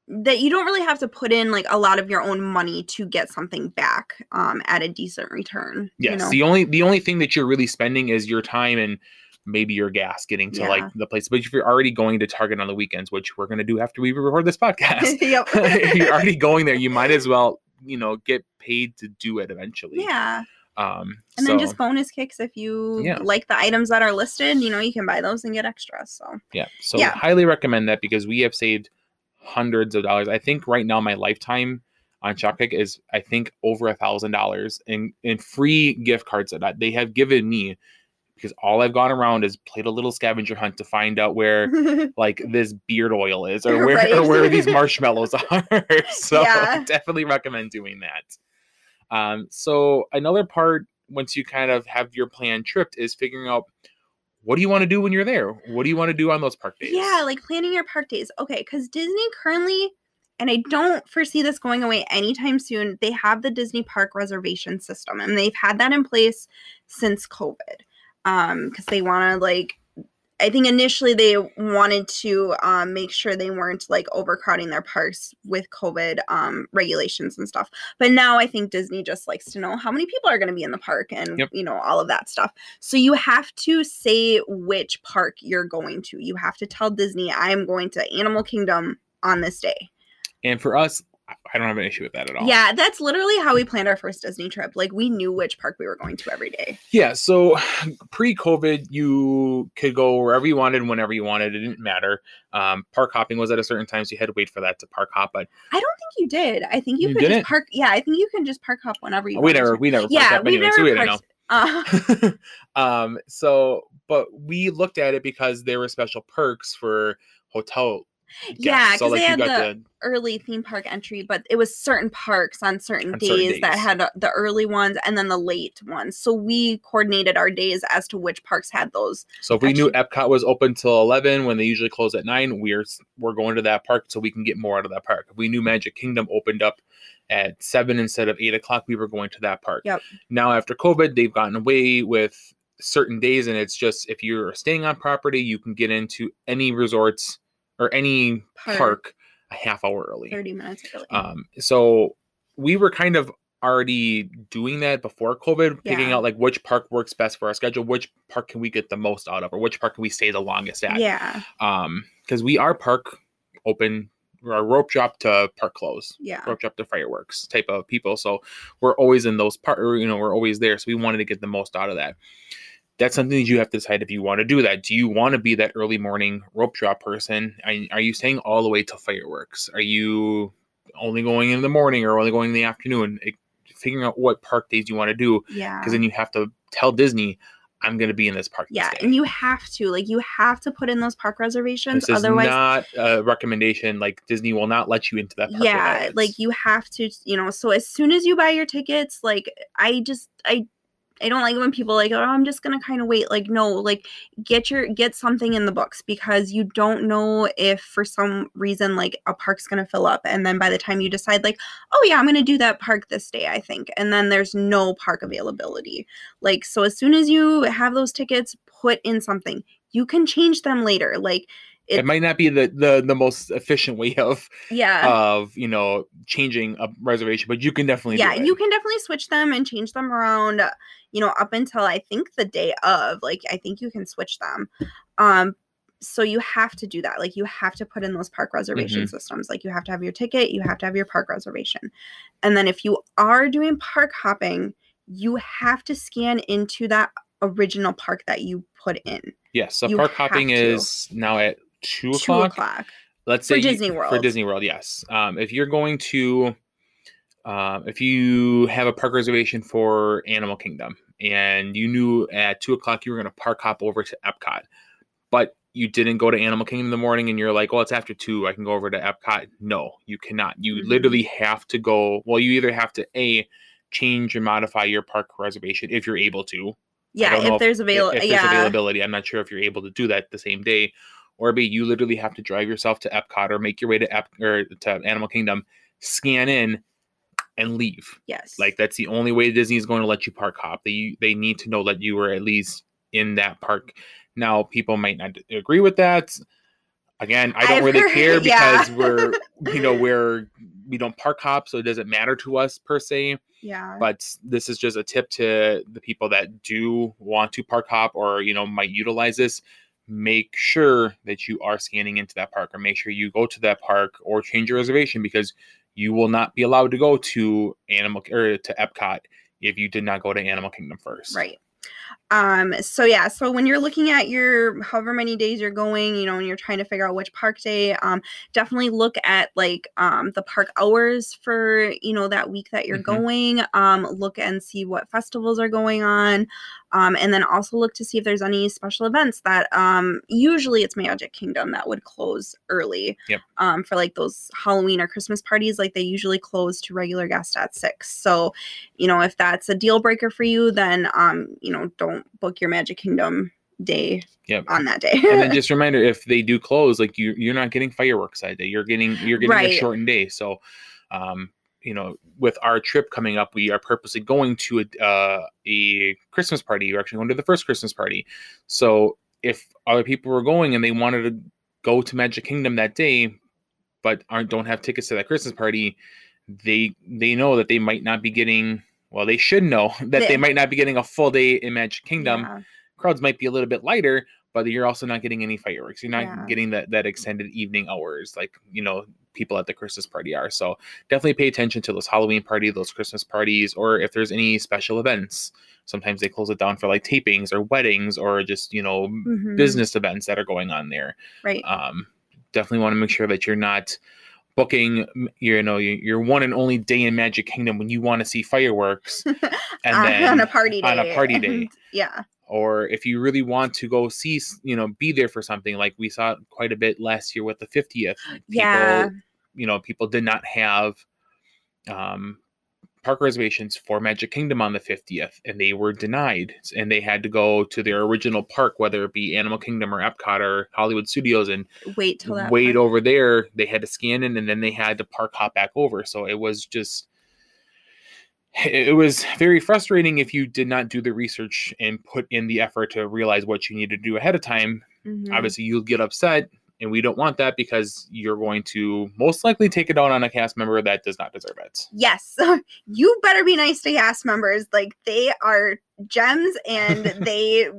that you don't really have to put in like a lot of your own money to get something back um at a decent return. Yes, You know? the only the only thing that you're really spending is your time and maybe your gas getting to like the place. But if you're already going to Target on the weekends, which we're gonna do after we record this podcast, *laughs* *laughs* if you're already going there, you might as well you know get paid to do it eventually. yeah. Um. And so, then just bonus kicks if you Yeah. like the items that are listed, you know, you can buy those and get extra. So yeah. So yeah. highly recommend that because we have saved hundreds of dollars. I think right now my lifetime on Shopkick is I think over a thousand dollars in in free gift cards that I- they have given me because all I've gone around is played a little scavenger hunt to find out where *laughs* like this beard oil is or *laughs* where or where these *laughs* marshmallows are. so Yeah. definitely recommend doing that. Um, so another part once you kind of have your plan tripped is figuring out what do you want to do when you're there? What do you want to do on those park days? Yeah, like planning your park days. Okay, because Disney currently, and I don't foresee this going away anytime soon, they have the Disney park reservation system, and they've had that in place since COVID. Um, because they want to like, I think initially they wanted to um make sure they weren't like overcrowding their parks with COVID um regulations and stuff. But now I think Disney just likes to know how many people are going to be in the park and Yep. you know all of that stuff. So you have to say which park you're going to. You have to tell Disney, I'm going to Animal Kingdom on this day. And for us, I- don't have an issue with that at all. Yeah, that's literally how we planned our first Disney trip. Like we knew which park we were going to every day. Yeah, so *sighs* pre-COVID, you could go wherever you wanted, whenever you wanted. It didn't matter. Um, park hopping was at a certain time, so you had to wait for that to park hop. But I don't think you did. I think you, You could didn't? just park. Yeah, I think you can just park hop whenever you we wanted never, to. we never Yeah, up we've anyway, so we never didn't know. parked. Uh, *laughs* um, so, but we looked at it because there were special perks for hotel. Yeah, because so like they had the- the early theme park entry, but it was certain parks on certain, On days, certain that had uh, the early ones and then the late ones. So we coordinated our days as to which parks had those. So if we knew Epcot was open till eleven when they usually close at nine, we're we're going to that park so we can get more out of that park. If we knew Magic Kingdom opened up at seven instead of eight o'clock, we were going to that park. Yep. Now after COVID, they've gotten away with certain days, and it's just if you're staying on property, you can get into any resorts or any Park. park, a half hour early. 30 minutes early. Um, so we were kind of already doing that before COVID, picking Yeah. out like which park works best for our schedule, which park can we get the most out of, or which park can we stay the longest at. yeah. Um, because we are park open, we're a rope drop to park close, Yeah. rope drop to fireworks type of people. So we're always in those part, you know, we're always there. So we wanted to get the most out of that. That's something that you have to decide if you want to do that. Do you want to be that early morning rope drop person? Are, are you staying all the way to fireworks? Are you only going in the morning or only going in the afternoon? It- figuring out what park days you want to do Yeah. because then you have to tell Disney, I'm going to be in this park. this Yeah, day." and you have to like you have to put in those park reservations. This is Otherwise, not a recommendation. Like Disney will not let you into that. Park yeah, like you have to, you know. So as soon as you buy your tickets, like I just I I don't like when people like, oh, I'm just gonna kind of wait. Like no, like get your get something in the books because you don't know if for some reason like a park's gonna fill up, and then by the time you decide like, oh yeah, I'm gonna do that park this day, I think, and then there's no park availability. Like so, as soon as you have those tickets, put in something. You can change them later. Like it, it- might not be the, the the most efficient way *laughs* of yeah. of you know changing a reservation, but you can definitely yeah you can definitely switch them and change them around uh, you know up until i think the day of like i think you can switch them um so you have to do that like you have to put in those park reservation Mhm. systems like you have to have your ticket you have to have your park reservation and then if you are doing park hopping you have to scan into that original park that you put in Yes, so you park hopping to. is now at two two o'clock. o'clock Let's For say you- Disney For World. Disney World, yes. Um, if you're going to, um, if you have a park reservation for Animal Kingdom and you knew at two o'clock you were going to park hop over to Epcot, but you didn't go to Animal Kingdom in the morning and you're like, well, it's after two, I can go over to Epcot. No, you cannot. You Mhm. literally have to go. Well, you either have to a change and modify your park reservation if you're able to, yeah don't if there's if, if there's yeah availability. I'm not sure if you're able to do that the same day, or B, you literally have to drive yourself to Epcot or make your way to Ep or to Animal Kingdom, scan in, and leave. yes Like that's the only way Disney is going to let you park hop. They they need to know that you were at least in that park. Now, people might not agree with that. Again, I don't I've really heard- care yeah. because we're *laughs* you know we're we don't park hop, so it doesn't matter to us per se yeah but this is just a tip to the people that do want to park hop or you know might utilize this make sure that you are scanning into that park or make sure you go to that park or change your reservation because you will not be allowed to go to animal or to epcot if you did not go to animal kingdom first Right. Um, so yeah, so when you're looking at your however many days you're going, you know, and you're trying to figure out which park day, um, definitely look at like um the park hours for you know that week that you're Mhm. going. Um, look and see what festivals are going on. Um, and then also look to see if there's any special events that um usually it's Magic Kingdom that would close early. Yep. Um, for like those Halloween or Christmas parties, like they usually close to regular guests at six. So you know if that's a deal breaker for you then um you know don't book your magic kingdom day Yep. on that day. And then *laughs* just a reminder if they do close like you you're not getting fireworks that day. You're getting you're getting a shortened day. So um you know with our trip coming up we are purposely going to a, uh, a christmas party. We're actually going to the first christmas party. So if other people were going and they wanted to go to magic kingdom that day but aren't don't have tickets to that christmas party they they know that they might not be getting well they should know *laughs* that they They- might not be getting a full day in magic kingdom Yeah. crowds might be a little bit lighter, but you're also not getting any fireworks. You're not Yeah. getting that that extended evening hours like you know people at the Christmas party are. So definitely pay attention to those Halloween party, those Christmas parties, or if there's any special events. Sometimes they close it down for like tapings or weddings or just you know Mhm. business events that are going on there. right Um, definitely want to make sure that you're not booking you know your, one and only day in Magic Kingdom when you want to see fireworks *laughs* and on, then on a party day. on a party day. *laughs* yeah. or if you really want to go see you know be there for something like we saw quite a bit last year with the 50th people, Yeah. you know people did not have um park reservations for magic kingdom on the 50th and they were denied and they had to go to their original park whether it be animal kingdom or epcot or hollywood studios and Wait till that. wait over there they had to scan in and then they had to park hop back over so it was just it was very frustrating if you did not do the research and put in the effort to realize what you need to do ahead of time Mhm. obviously you'll get upset and we don't want that because you're going to most likely take it out on a cast member that does not deserve it Yes. *laughs* you better be nice to cast members. Like they are gems and *laughs* they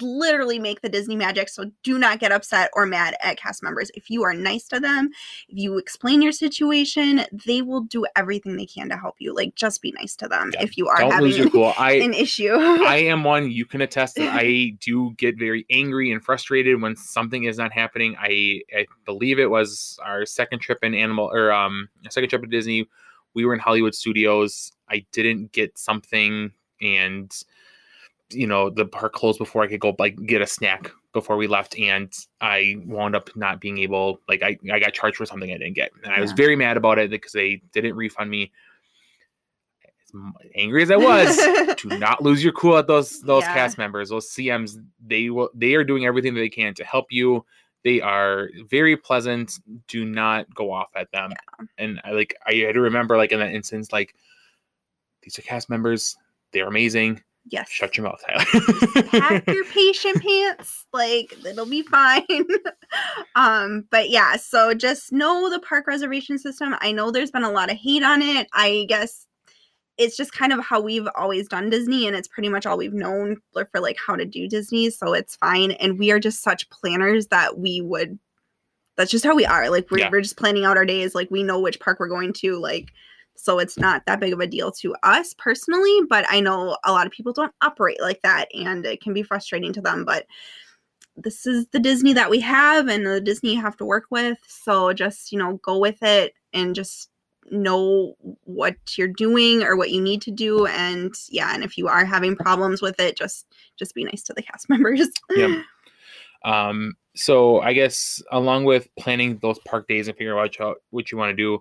literally make the Disney magic. So do not get upset or mad at cast members. If you are nice to them, if you explain your situation, they will do everything they can to help you. Like just be nice to them Yeah. if you are don't lose your having cool i an issue. I am one you can attest that I *laughs* do get very angry and frustrated when something is not happening. I I believe it was our second trip in animal or um second trip to Disney. We were in Hollywood Studios. I didn't get something and you know the park closed before I could go like get a snack before we left and I wound up not being able like I, I got charged for something I didn't get. And I was very mad about it because they didn't refund me. As angry as I was, do *laughs* not lose your cool at those those Yeah. cast members. Those cms they will they are doing everything that they can to help you. They are very pleasant. Do not go off at them. And i like i had to remember like in that instance like these are cast members. They're amazing yes. shut your mouth Tyler. pack your *laughs* patient pants like it'll be fine *laughs* um but yeah so just know the park reservation system i know there's been a lot of hate on it i guess it's just kind of how we've always done disney and it's pretty much all we've known for, for like how to do disney so it's fine and we are just such planners that we would that's just how we are like we're, Yeah. we're just planning out our days like we know which park we're going to like so it's not that big of a deal to us personally but i know a lot of people don't operate like that and it can be frustrating to them but this is the disney that we have and the disney you have to work with. So just you know go with it and just know what you're doing or what you need to do and yeah and if you are having problems with it just just be nice to the cast *laughs* members. Yeah um so i guess along with planning those park days and figuring out what you, want to do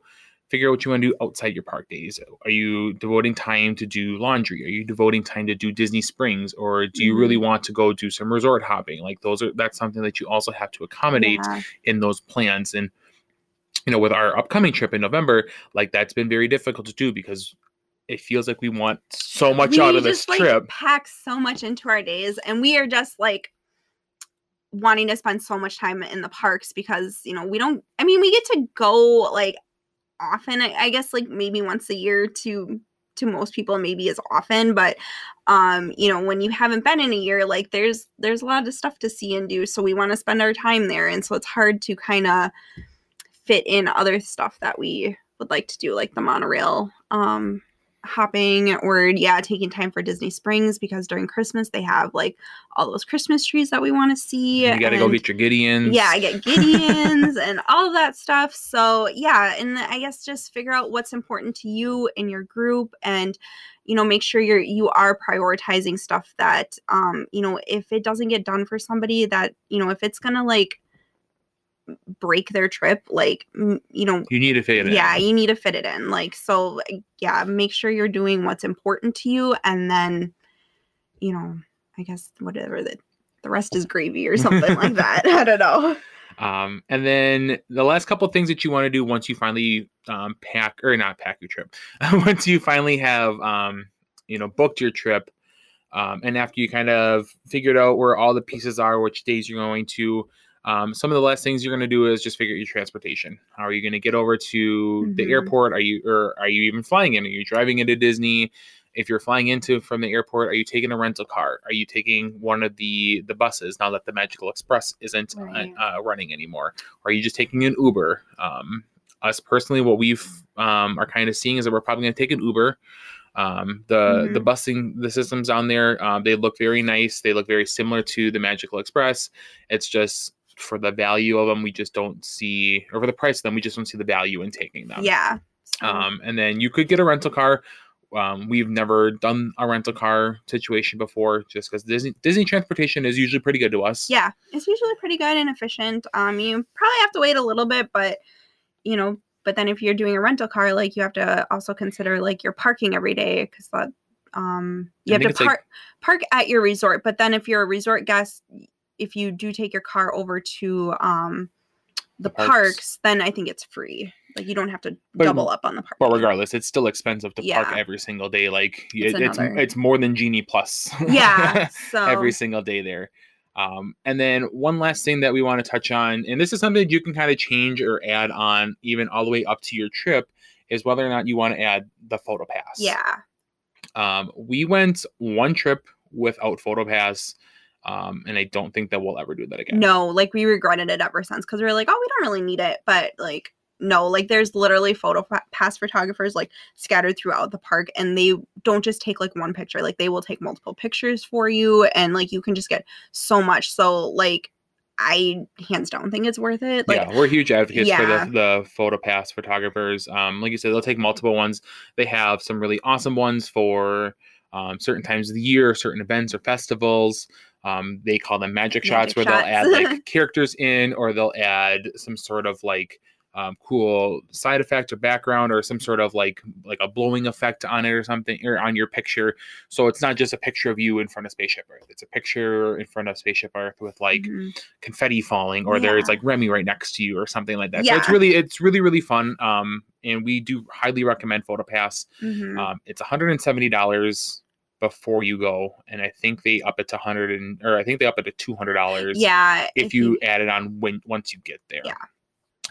figure out what you want to do outside your park days. Are you devoting time to do laundry? Are you devoting time to do disney springs? Or do you really mm-hmm. want to go do some resort hopping? Like those are that's something that you also have to accommodate Yeah. in those plans. And you know with our upcoming trip in november like that's been very difficult to do because it feels like we want so much we out of this just, like, trip. pack so much into our days and we are just like wanting to spend so much time in the parks because you know we don't i mean we get to go like often i, I guess like maybe once a year to to most people maybe as often but um you know when you haven't been in a year like there's there's a lot of stuff to see and do so we want to spend our time there and so it's hard to kind of fit in other stuff that we would like to do like the monorail um hopping or yeah taking time for disney springs because during christmas they have like all those christmas trees that we want to see you got to go get your gideons yeah, I get *laughs* Gideons and all of that stuff. So yeah, and I guess just figure out what's important to you and your group, and you know, make sure you're you are prioritizing stuff that um you know if it doesn't get done for somebody that you know if it's gonna like break their trip, like you know you need to fit it in. yeah you need to fit it in like so yeah make sure you're doing what's important to you and then you know i guess whatever the the rest is gravy or something like *laughs* that *laughs* i don't know Um, and then the last couple things that you want to do once you finally um, pack or not pack your trip, *laughs* once you finally have um, you know booked your trip, um, and after you kind of figured out where all the pieces are, which days you're going to. Um, some of the last things you're going to do is just figure out your transportation. How are you going to get over to the Mhm. airport? Are you or are you even flying in? Are you driving into Disney? If you're flying into from the airport, are you taking a rental car? Are you taking one of the the buses now that the Magical Express isn't uh, Right. uh, running anymore? Or are you just taking an Uber? Um, us personally, what we've um, are kind of seeing is that we're probably going to take an Uber. Um, the the busing the systems on there, um, they look very nice. They look very similar to the Magical Express. It's just for the value of them, we just don't see, or for the price of them, we just don't see the value in taking them. Yeah. So, Um, and then you could get a rental car. Um, we've never done a rental car situation before, just because Disney Disney transportation is usually pretty good to us. yeah, it's usually pretty good and efficient. Um, you probably have to wait a little bit, but you know, but then if you're doing a rental car, like you have to also consider like your parking every day because that um you I have to it's like- park park at your resort. But then if you're a resort guest, if you do take your car over to um the, The parks. parks. then I think it's free. Like you don't have to But- double up on the park. But regardless, it's still expensive to park every single day. Like It's it, it's it's more than Genie Plus. yeah. *laughs* So every single day there. Um, and then one last thing that we want to touch on, and this is something that you can kind of change or add on even all the way up to your trip, is whether or not you want to add the photo pass. yeah. Um, we went one trip without photo pass, um, and I don't think that we'll ever do that again. No, like we regretted it ever since because we were like, oh, we don't really need it. But like, no, like there's literally photo pa- pass photographers like scattered throughout the park and they don't just take like one picture, like they will take multiple pictures for you and like you can just get so much. So, like, I hands down think it's worth it. Like, yeah, we're huge advocates Yeah. for the, the photo pass photographers. Um, like you said, they'll take multiple ones. They have some really awesome ones for um, certain times of the year, certain events or festivals. Um, they call them magic, shots, Magic where they'll add like *laughs* characters in, or they'll add some sort of like um, cool side effect or background, or some sort of like like a blowing effect on it or something, or on your picture. So it's not just a picture of you in front of Spaceship Earth. It's a picture in front of Spaceship Earth with like mhm. confetti falling or there's like Remy right next to you or something like that. So it's really it's really really fun. Um and we do highly recommend PhotoPass. Mhm. Um it's $170 before you go and I think they up it to 100 and or I think they up it to $200 yeah. if you add it on when once you get there. Yeah.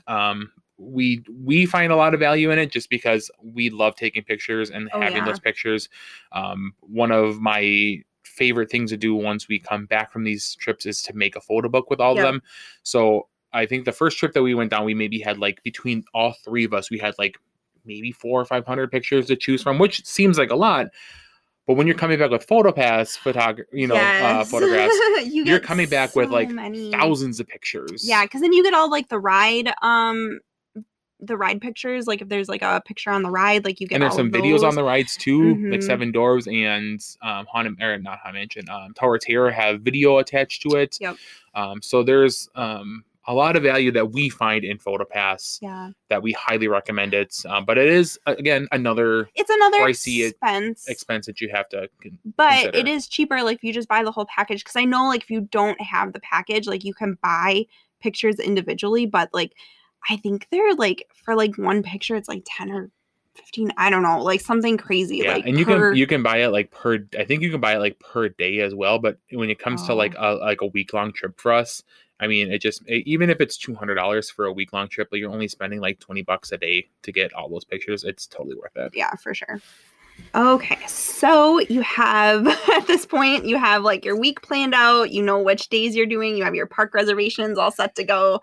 Um we we find a lot of value in it just because we love taking pictures and Oh, having yeah. those pictures. Um one of my favorite things to do once we come back from these trips is to make a photo book with all Yep. of them. So I think the first trip that we went down, we maybe had like between all three of us, we had like maybe four or five hundred pictures to choose from, which seems like a lot. But when you're coming back with PhotoPass photog, you know, uh, photographs, *laughs* you you're coming back with, like, many. thousands of pictures. Yeah, because then you get all like the ride, um, the ride pictures. Like if there's like a picture on the ride, like you get and there's some videos on the rides too, like Mhm. Seven Dwarves and um, Haunted or not Haunted Mansion, um, Tower Terror have video attached to it. Yep. Um, so there's um, a lot of value that we find in PhotoPass Yeah, that we highly recommend it. Um, but it is again another it's another Pricey expense, expense that you have to. con- but it consider. is cheaper. Like if you just buy the whole package, because I know like if you don't have the package, like you can buy pictures individually, but like I think they're like for like one picture, it's like ten or fifteen. I don't know, like something crazy. Yeah, like and you per- can you can buy it like per. I think you can buy it like per day as well. But when it comes to like a Oh. like a week long trip for us, I mean, it just e- even if it's two hundred dollars for a week long trip, but you're only spending like twenty bucks a day to get all those pictures. It's totally worth it. yeah, for sure. Okay, so you have *laughs* at this point you have like your week planned out, you know which days you're doing, you have your park reservations all set to go.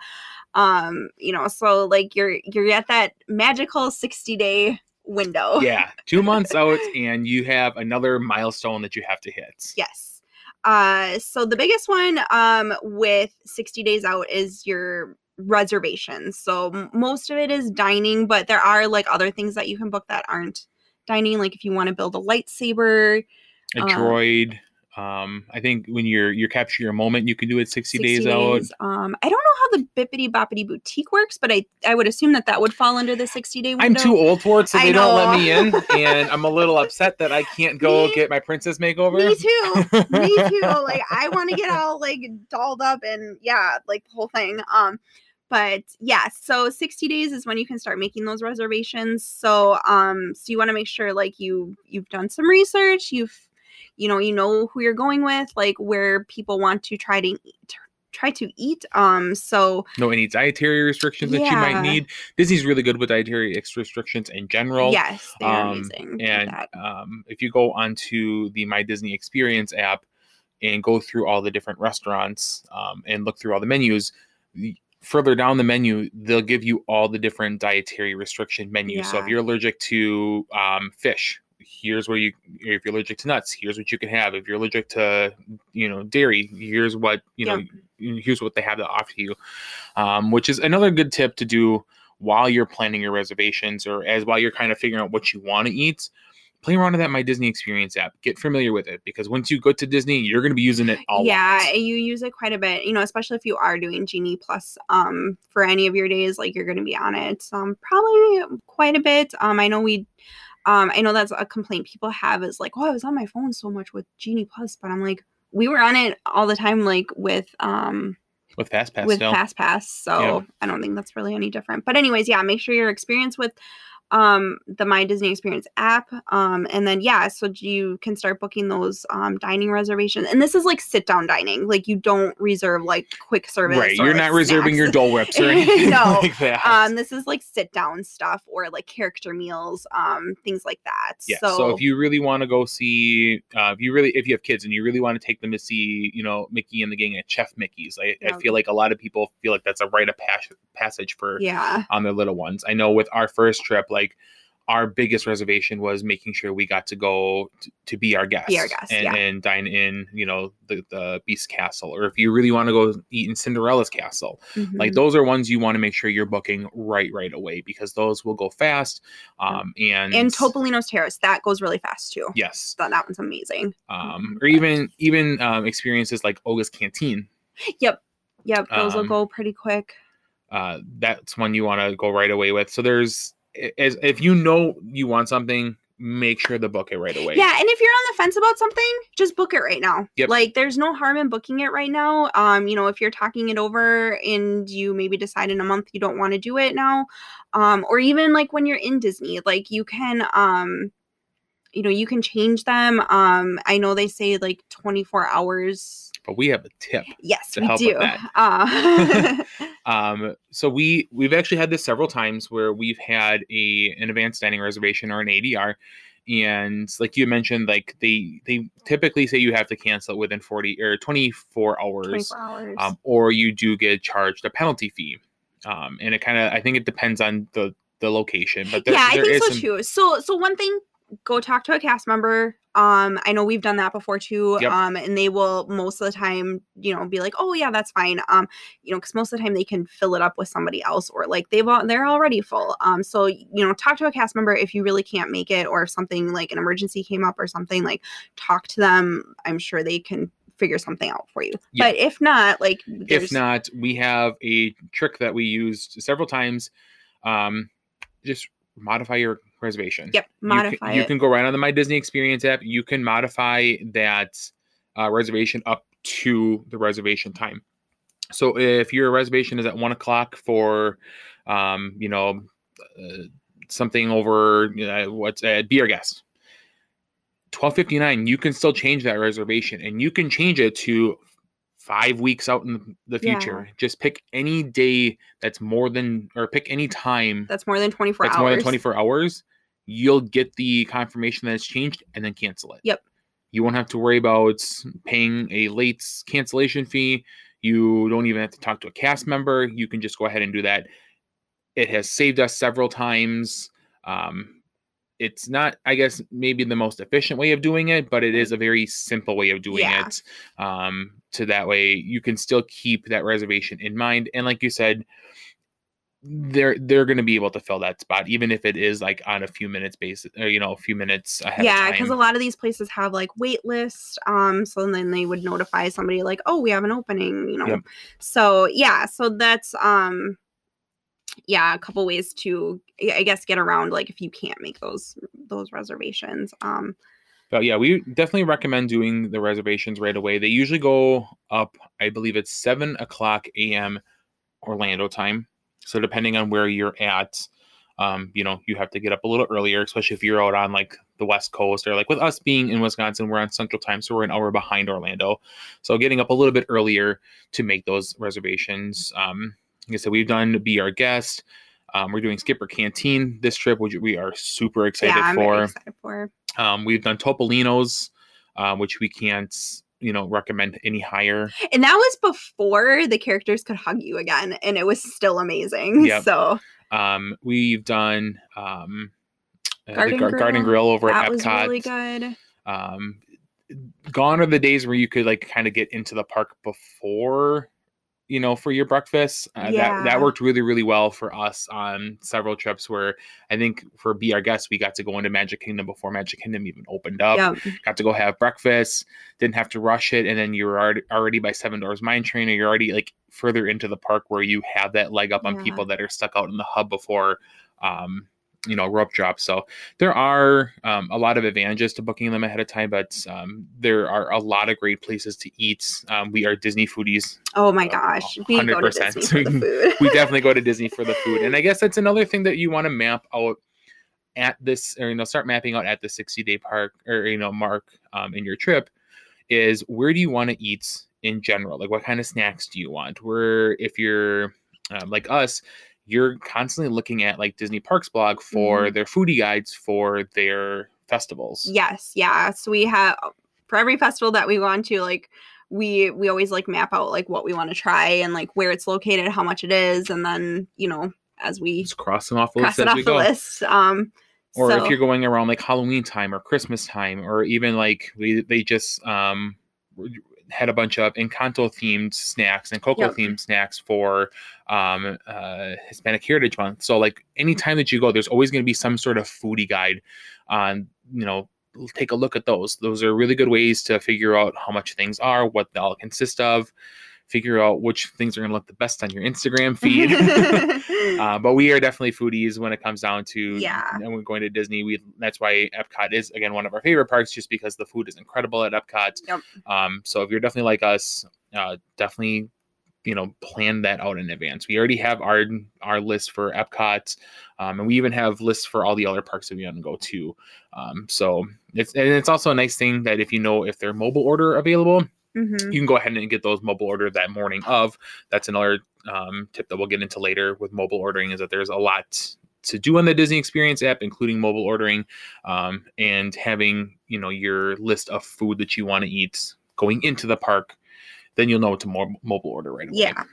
Um, you know, so like you're you're at that magical 60 day window. Yeah, two months *laughs* out, and you have another milestone that you have to hit. Yes. Uh so the biggest one um with 60 days out is your reservations. So most of it is dining, but there are like other things that you can book that aren't dining like if you want to build a lightsaber A Uh, droid. Um, I think when you're you're capture your moment, you can do it sixty, 60 days, out. Um, I don't know how the Bippity Boppity Boutique works, but I I would assume that that would fall under the 60 day window. I'm too old for it, so I they don't let me in, and I'm a little upset that I can't go Me- get my princess makeover. Me too. Me too. *laughs* Like I want to get all like dolled up and yeah, like the whole thing. Um, but yeah, so 60 days is when you can start making those reservations. So um, so you want to make sure like you you've done some research, you've you know you know who you're going with, like where people want to try to eat, try to eat. Um, so no any dietary restrictions that you might Yeah. need. Disney's really good with dietary restrictions in general. yes, they are um, amazing. And um, if you go onto the My Disney Experience app and go through all the different restaurants um, and look through all the menus, the- further down the menu, they'll give you all the different dietary restriction menus. So if you're allergic to um, fish, here's where you if you're allergic to nuts here's what you can have if you're allergic to you know dairy here's what you know here's what they have to offer you, um, which is another good tip to do while you're planning your reservations or as while you're kind of figuring out what you want to eat play around with that My Disney Experience app. Get familiar with it because once you go to Disney, you're going to be using it all yeah, lot. you use it quite a bit. You know, especially if you are doing Genie Plus um for any of your days, like you're going to be on it um probably quite a bit. Um, I know we. Um, I know that's a complaint people have is like, oh, I was on my phone so much with Genie Plus, but I'm like, we were on it all the time, like with um with FastPass. with still. FastPass. So Yeah. I don't think that's really any different. But anyways, yeah, make sure your experience with um the My Disney Experience app. Um and then yeah, so you can start booking those um dining reservations. And this is like sit down dining. Like you don't reserve like quick service. right, you're like, not reserving your snacks. *laughs* Dole Whips or anything No, *laughs* like that. Um, this is like sit down stuff or like character meals, um, things like that. Yeah. So, So, if you really want to go see, uh, if you really, if you have kids and you really want to take them to see, you know, Mickey and the Gang at Chef Mickey's, I, I feel like a lot of people feel like that's a rite of pas- passage for yeah, on their little ones. I know with our first trip, like our biggest reservation was making sure we got to go to, to be our guest, Be our guest, and, yeah. and dine in, you know, the the Beast Castle, or if you really want to go eat in Cinderella's castle, like mhm. those are ones you want to make sure you're booking right right away because those will go fast. Um, and and Topolino's Terrace that goes really fast too. yes, That, that one's amazing. um, or even even um, experiences like Oga's Canteen. Yep, yep, those will Um, go pretty quick. uh, that's one you want to go right away with. So there's as if you know you want something, make sure to book it right away. Yeah, and if you're on the fence about something, just book it right now. Yep. Like there's no harm in booking it right now. Um, you know, if you're talking it over and you maybe decide in a month you don't want to do it now, um, or even like when you're in Disney, like you can um you know, you can change them. Um, I know they say like 24 hours. But we have a tip. Yes, To we help with do. *laughs* Uh, *laughs* Um, so we we've actually had this several times where we've had a an advanced dining reservation or an ADR, and like you mentioned, like they they typically say you have to cancel it within forty or twenty four hours. 24 hours. um, or you do get charged a penalty fee. Um, and it kind of, I think it depends on the the location, but there, yeah, I think so some- too. So so one thing, go talk to a cast member. Um, I know we've done that before too. Yep. Um, and they will most of the time, you know, be like, oh yeah, that's fine. Um, you know, because most of the time they can fill it up with somebody else or like they've they're already full. Um, so you know, talk to a cast member if you really can't make it or if something like an emergency came up or something. Like talk to them. I'm sure they can figure something out for you. Yeah. But if not, like If not, we have a trick that we used several times. Um, just modify your reservation. yep, You modify can, you can go right on the My Disney Experience app. You can modify that uh, reservation up to the reservation time. So if your reservation is at one o'clock for, um, you know, uh, something over you know, what's uh, be our guest. Twelve fifty nine. You can still change that reservation, and you can change it to five weeks out in the Yeah. future. Just pick any day that's more than, or pick any time that's more than 24 that's hours. more than 24 hours, you'll get the confirmation that it's changed and then cancel it. Yep. You won't have to worry about paying a late cancellation fee. You don't even have to talk to a cast member. You can just go ahead and do that. It has saved us several times. Um, it's not, I guess, maybe the most efficient way of doing it, but it is a very simple way of doing Yeah. it. Um, to that way you can still keep that reservation in mind. And like you said, they're they're going to be able to fill that spot even if it is like on a few minutes basis or you know a few minutes ahead yeah because a lot of these places have like wait lists um so then they would notify somebody like oh we have an opening you know? Yep. so yeah so that's um yeah a couple ways to i guess get around like if you can't make those those reservations um. But yeah we definitely recommend doing the reservations right away. They usually go up i believe it's 7 o'clock am orlando time so depending on where you're at um, you know you have to get up a little earlier especially if you're out on like the west coast or like with us being in wisconsin we're on central time so we're an hour behind orlando. So getting up a little bit earlier to make those reservations um, like i said we've done be our guest. Um, we're doing skipper canteen this trip which we are super excited yeah i'm for. excited for. Um, we've done Topolino's, uh, which we can't, you know, recommend any higher. and that was before the characters could hug you again and it was still amazing Yep. so Um, we've done um, Garden the Gar- Garden Grill, Grill over that at was really good Um, gone are the days where you could like kind of get into the park before you know, for your breakfast. Uh, That Yeah. that worked really, really well for us on several trips. Where I think for Be Our Guest, we got to go into Magic Kingdom before Magic Kingdom even opened up. Yep. Got to go have breakfast, didn't have to rush it, and then you were already, already by Seven Dwarfs Mine Train, or you're already like further into the park where you have that leg up on Yeah. people that are stuck out in the hub before. Um, you know, rope drop. So there are um, a lot of advantages to booking them ahead of time, but um, there are a lot of great places to eat. Um, we are Disney foodies. Oh my Uh, gosh. We go to Disney for the food. *laughs* We *laughs* definitely go to Disney for the food, and I guess that's another thing that you want to map out at this, or you know, start mapping out at the sixty day park or you know mark um, in your trip is where do you want to eat in general? Like, what kind of snacks do you want? Where if you're um, like us, you're constantly looking at like Disney Parks blog for Mhm. their foodie guides for their festivals. Yes, yeah. So we have for every festival that we go on to, like we we always like map out like what we want to try and like where it's located, how much it is, and then you know as we Just cross them off the cross list it off the go. list. Um, or so, if you're going around like Halloween time or Christmas time, or even like we, they just um, had a bunch of Encanto themed snacks and Coco Yep. themed snacks for um, uh, Hispanic Heritage Month. So like anytime that you go, there's always going to be some sort of foodie guide on you know take a look at those. Those are really good ways to figure out how much things are, what they all consist of, figure out which things are going to look the best on your Instagram *laughs* feed. *laughs* Uh, but we are definitely foodies when it comes down to Yeah. And we're going to Disney. We that's why Epcot is again one of our favorite parks, just because the food is incredible at Epcot. Yep. Um, so if you're definitely like us, uh, definitely you know plan that out in advance. We already have our our list for Epcot, um, and we even have lists for all the other parks that we want to go to. Um, so it's and it's also a nice thing that if you know if they're mobile order available, Mhm. you can go ahead and get those mobile order that morning of. That's another um, tip that we'll get into later with mobile ordering is that there's a lot to do on the Disney Experience app, including mobile ordering um, and having you know your list of food that you want to eat going into the park. Then you'll know what to mo- mobile order right away. Yeah.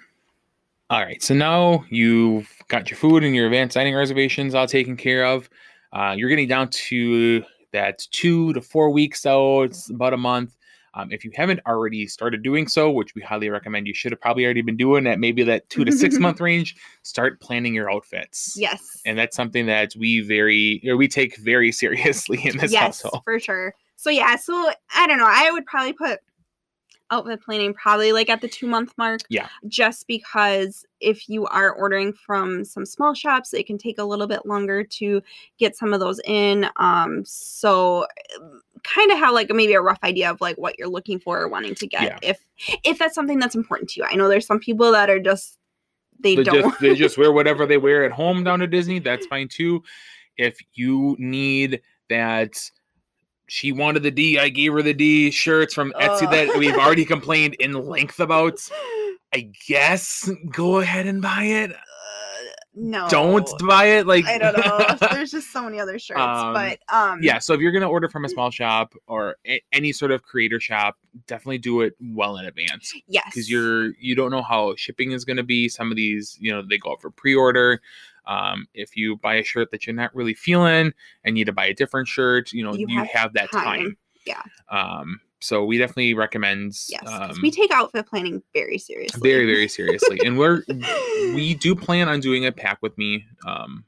All right. So now you've got your food and your advanced dining reservations all taken care of. Uh, you're getting down to that two to four weeks out. It's about a month. Um, if you haven't already started doing so, which we highly recommend, you should have probably already been doing at maybe that two to six month *laughs* range. Start planning your outfits. Yes. And that's something that we very or we take very *laughs* seriously in this yes, household. for sure. So yeah, so I don't know. I would probably put outfit planning probably like at the two month mark. Yeah. Just because if you are ordering from some small shops, it can take a little bit longer to get some of those in. Um, so kind of have like maybe a rough idea of like what you're looking for or wanting to get Yeah. if if that's something that's important to you. I know there's some people that are just they, they don't just they just wear whatever they wear at home down to Disney. That's *laughs* fine too. If you need that, she wanted the D. I gave her the D shirts from Etsy that oh. we've already complained in length about. *laughs* I guess go ahead and buy it. No Don't buy it. Like I don't know. *laughs* There's just so many other shirts, Um, but um, yeah. So if you're gonna order from a small *laughs* shop or a- any sort of creator shop, definitely do it well in advance. yes, because you're you don't know how shipping is to be some of these you know they go out for pre-order um, if you buy a shirt that you're not really feeling and need to buy a different shirt you know you, You have, have that time, time. Yeah. um so we definitely recommend yes um, we take outfit planning very seriously. very very seriously and we're *laughs* we do plan on doing a pack with me um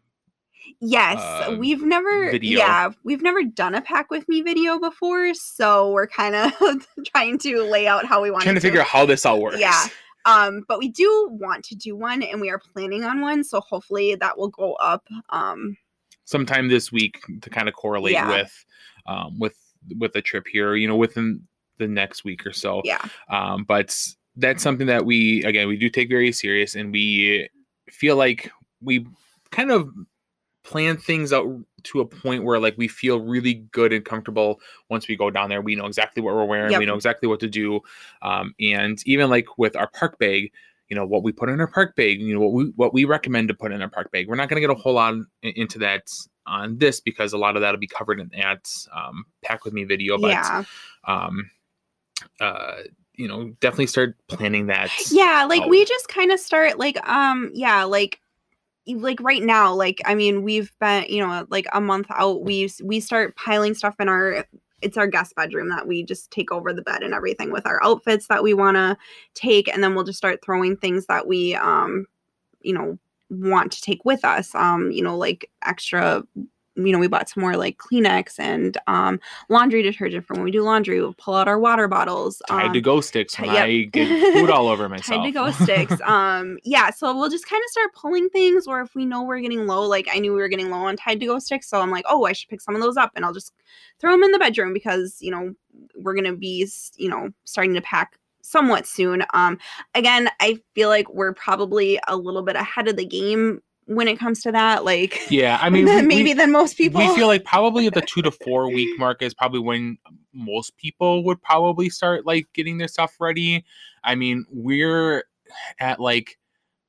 yes, uh, we've never video. yeah we've never done a pack with me video before, so we're kind of *laughs* trying to lay out how we want trying to figure out how this all works Yeah. Um, but we do want to do one, and we are planning on one, so hopefully that will go up. Um, sometime this week to kind of correlate Yeah. with um with with a trip here you know within the next week or so. Yeah, um, but that's something that we again we do take very serious and we feel like we kind of plan things out to a point where like we feel really good and comfortable once we go down there. We know exactly what we're wearing. We know exactly what to do. Um, and even like with our park bag you know what we put in our park bag you know what we what we recommend to put in our park bag. We're not going to get a whole lot into that on this because a lot of that'll be covered in that um, pack with me video but yeah, um uh you know definitely start planning that yeah. Like out. we just kind of start like um, yeah, like like right now like i mean we've been you know like a month out we we start piling stuff in our it's our guest bedroom that we just take over the bed and everything with our outfits that we want to take and then we'll just start throwing things that we um you know want to take with us um you know like extra you know, we bought some more like Kleenex and um, laundry detergent for when we do laundry. We'll pull out our water bottles. Tide um, to go sticks when yep. I get food *laughs* all over myself. Tide to Go sticks. *laughs* um, yeah, so we'll just kind of start pulling things, or if we know we're getting low, like I knew we were getting low on Tide to Go sticks, so I'm like, oh, I should pick some of those up, and I'll just throw them in the bedroom because you know we're gonna be, you know, starting to pack somewhat soon. Um, again, I feel like we're probably a little bit ahead of the game when it comes to that. Like, yeah, I *laughs* mean, we- maybe we, than most people. we feel like probably the two to *laughs* four week mark is probably when most people would probably start like getting their stuff ready. I mean, we're at like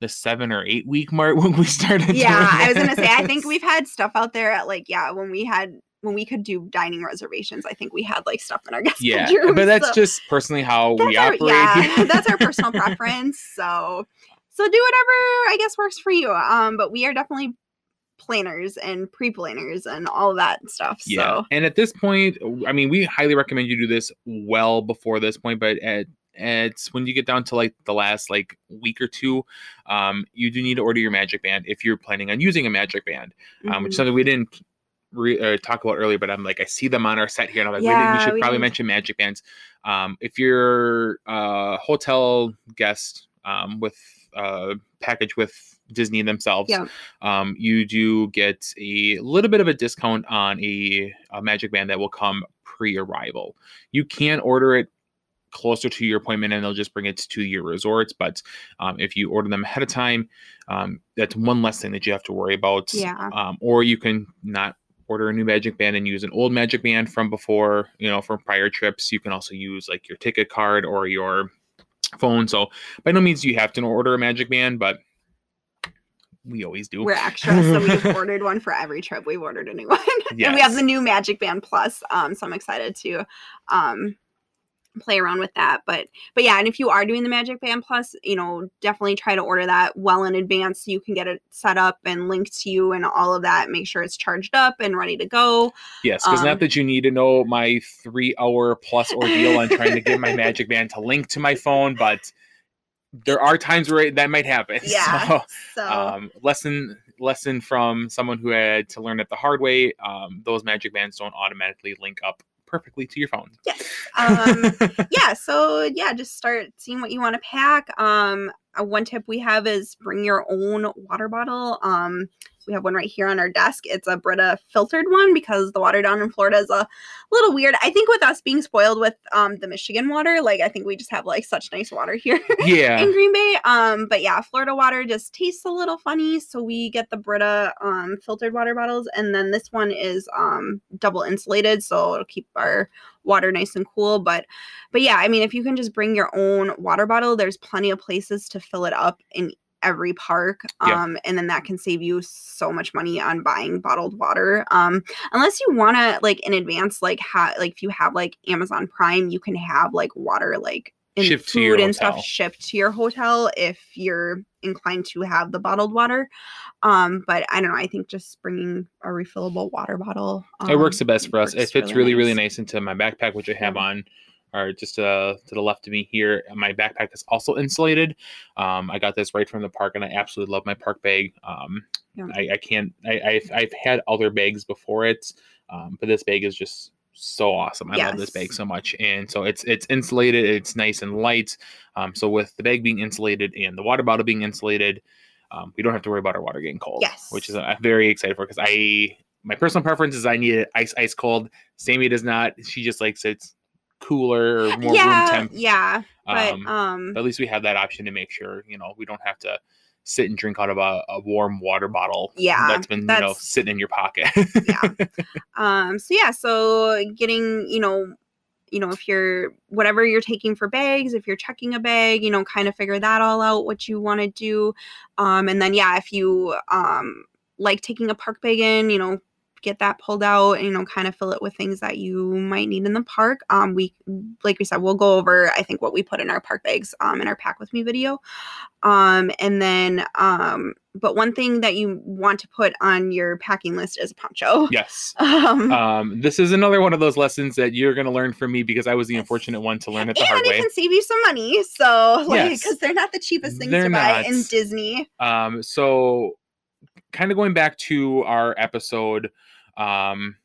the seven or eight week mark *laughs* when we started. yeah, I was gonna say, I think we've had stuff out there at like, yeah, when we had when we could do dining reservations, I think we had like stuff in our *laughs* guest Yeah, bedroom. but that's so just personally how we that's our, operate. yeah, *laughs* *laughs* that's our personal preference. So, so do whatever I guess works for you. Um, but we are definitely planners and pre-planners and all that stuff. Yeah. So And at this point, I mean, we highly recommend you do this well before this point, but at it's when you get down to like the last like week or two, um, you do need to order your magic band if you're planning on using a magic band, um, which is mhm. something we didn't re- uh, talk about earlier, but I'm like, I see them on our set here, and I'm like, we, Yeah, didn't- we should we probably mention magic bands. Um, if you're a hotel guest um, with a package with Disney themselves, Yeah. um, you do get a little bit of a discount on a, a magic band that will come pre-arrival. You can order it closer to your appointment and they'll just bring it to your resorts but um, if you order them ahead of time um, that's one less thing that you have to worry about Yeah. um, or you can not order a new magic band and use an old magic band from before you know from prior trips you can also use like your ticket card or your phone so by no means do you have to order a magic band but we always do we're extra, so we've *laughs* ordered one for every trip. We've ordered a new one, *laughs* and we have the new Magic Band Plus. Um, so I'm excited to um play around with that. But but yeah, and if you are doing the Magic Band Plus, you know, definitely try to order that well in advance so you can get it set up and linked to you and all of that. Make sure it's charged up and ready to go. Yes, because Um, not that you need to know my three hour plus ordeal on trying to get my *laughs* magic band to link to my phone, but there are times where that might happen. *laughs* Yeah. So, So um, lesson lesson from someone who had to learn it the hard way. Um, those magic bands don't automatically link up perfectly to your phone. yes. Um *laughs* yeah so yeah just start seeing what you want to pack um uh, one tip we have is bring your own water bottle. Um we have one right here on our desk. It's a brita filtered one because the water down in florida is a little weird. I think with us being spoiled with um the michigan water like i think we just have like such nice water here *laughs* Yeah. in green bay. Um but yeah florida water just tastes a little funny. So we get the brita um filtered water bottles. And then this one is um double insulated so it'll keep our water nice and cool but but yeah i mean if you can just bring your own water bottle there's plenty of places to fill it up in every park Yeah. um and then that can save you so much money on buying bottled water um unless you want to like in advance like have like if you have like amazon prime you can have like water like and Shipped to food your and stuff shipped to your hotel if you're inclined to have the bottled water um but i don't know i think just bringing a refillable water bottle it works um, the best for us. It fits really, really nice into my backpack, which I have on, or just uh, to the left of me here. My backpack is also insulated. Um, I got this right from the park, and I absolutely love my park bag. Um, Yeah. I, I can't. I, I've I've had other bags before it, um, but this bag is just so awesome. I love this bag so much, and so it's it's insulated. It's nice and light. Um, so with the bag being insulated and the water bottle being insulated. Um, we don't have to worry about our water getting cold, Yes. which is I'm very excited for because I my personal preference is I need it ice ice cold. Sammy does not. She just likes it cooler or more room yeah temp. yeah but Um, um But at least we have that option to make sure you know we don't have to sit and drink out of a, a warm water bottle. Yeah, that's been you know sitting in your pocket. yeah *laughs* um so yeah so getting you know you know if you're whatever you're taking for bags if you're checking a bag you know kind of figure that all out what you want to do um and then yeah if you um like taking a park bag in you know get that pulled out and you know kind of fill it with things that you might need in the park um we like we said we'll go over i think what we put in our park bags um in our pack with me video. Um and then um but one thing that you want to put on your packing list is a poncho. Yes. *laughs* um Um, this is another one of those lessons that you're going to learn from me because I was the unfortunate one to learn it the and hard it can save you some money so like Yes. because they're not the cheapest things They're to buy in disney. Um, so kind of going back to our episode, um,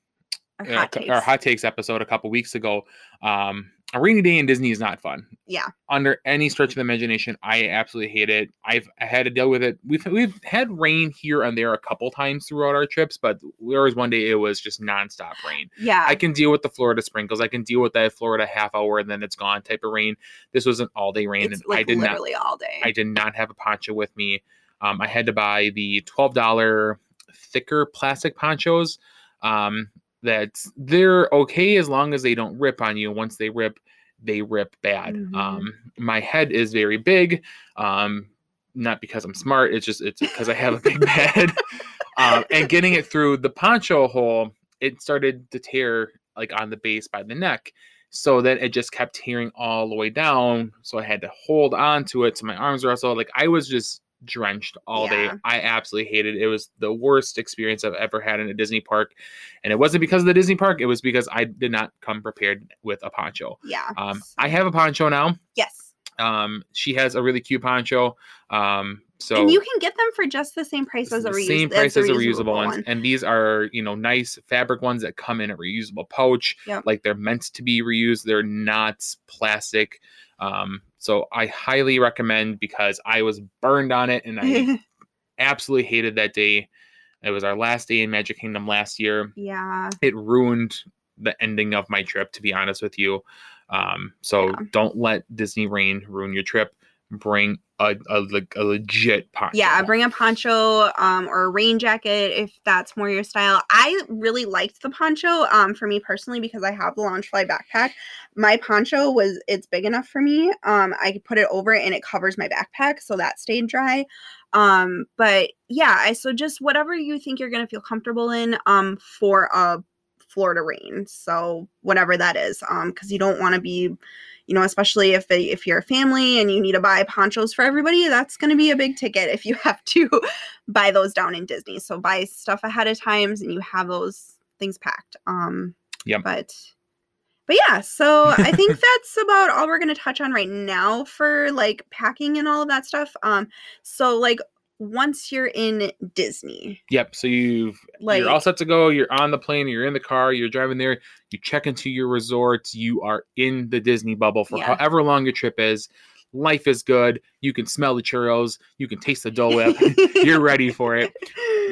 or uh, hot our hot takes episode a couple weeks ago. Um, a rainy day in Disney is not fun. Yeah. Under any stretch of the imagination, I absolutely hate it. I've I had to deal with it. We've we've had rain here and there a couple times throughout our trips, but there was one day it was just nonstop rain. yeah I can deal with the Florida sprinkles. I can deal with that Florida half hour and then it's gone type of rain. This was an all day rain, it's and like I did not literally all day I did not have a poncho with me. Um, I had to buy the twelve dollar thicker plastic ponchos. Um, that they're okay as long as they don't rip on you. Once they rip, they rip bad. Mhm. Um, my head is very big. Um, not because I'm smart. It's just it's because I have a big *laughs* head. um, and getting it through the poncho hole, it started to tear like on the base by the neck. So then it just kept tearing all the way down. So I had to hold on to it. So my arms were also like I was just drenched all Yeah. day. I absolutely hated it. It was the worst experience I've ever had in a Disney park. And it wasn't because of the Disney park, it was because I did not come prepared with a poncho. yeah Um, I have a poncho now. yes Um, she has a really cute poncho. Um, so and you can get them for just the same price as a reuse- same price as a reusable ones. one. And these are, you know, nice fabric ones that come in a reusable pouch. Yep. Like they're meant to be reused. They're not plastic. Um, so I highly recommend because I was burned on it and I *laughs* absolutely hated that day. It was our last day in Magic Kingdom last year. yeah It ruined the ending of my trip, to be honest with you. Um, so Yeah. don't let Disney rain ruin your trip. Bring a, a, le- a legit poncho. yeah bring a poncho um or a rain jacket if that's more your style. I really liked the poncho um for me personally because i have the loungefly backpack. My poncho was it's big enough for me um i could put it over and it covers my backpack so that stayed dry. Um but yeah i so just whatever you think you're gonna feel comfortable in um for a florida rain so whatever that is um because you don't want to be you know especially if they, if you're a family and you need to buy ponchos for everybody that's going to be a big ticket if you *laughs* have to buy those down in disney so buy stuff ahead of times and you have those things packed um Yep. but but yeah so i think *laughs* that's about all we're going to touch on right now for like packing and all of that stuff um so like once you're in disney Yep. So you've like you're all set to go. You're on the plane. You're in the car. You're driving there. You check into your resort. You are in the Disney bubble for Yeah. however long your trip is. Life is good. You can smell the churros. You can taste the Dole Whip. *laughs* you're ready for it.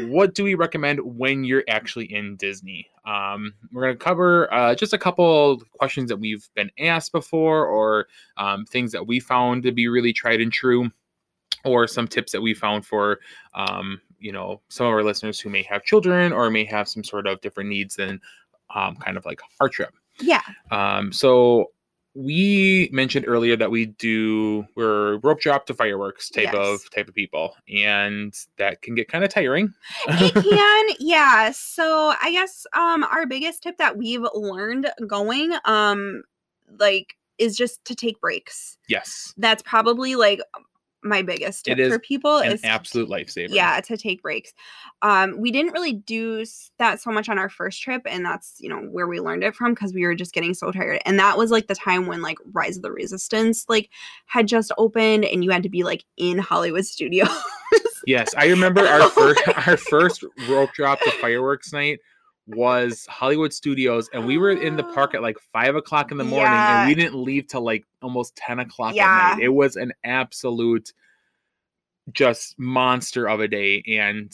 What do we recommend when you're actually in Disney? Um, we're going to cover uh, just a couple questions that we've been asked before, or um, things that we found to be really tried and true, or some tips that we found for um, you know some of our listeners who may have children or may have some sort of different needs than um, kind of like our trip. yeah Um, so we mentioned earlier that we do we're rope drop to fireworks type Yes. of type of people, and that can get kind of tiring. it *laughs* can yeah so i guess um our biggest tip that we've learned going um like is just to take breaks yes, that's probably like my biggest tip for people an is absolute lifesaver. yeah to take breaks um we didn't really do that so much on our first trip and that's you know where we learned it from because we were just getting so tired and that was like the time when like rise of the resistance like had just opened and you had to be like in hollywood studios Yes, I remember our *laughs* first our first rope drop to fireworks night was Hollywood Studios, and we were in the park at like five o'clock in the morning, Yeah. and we didn't leave till like almost ten o'clock Yeah. at night. It was an absolute just monster of a day, and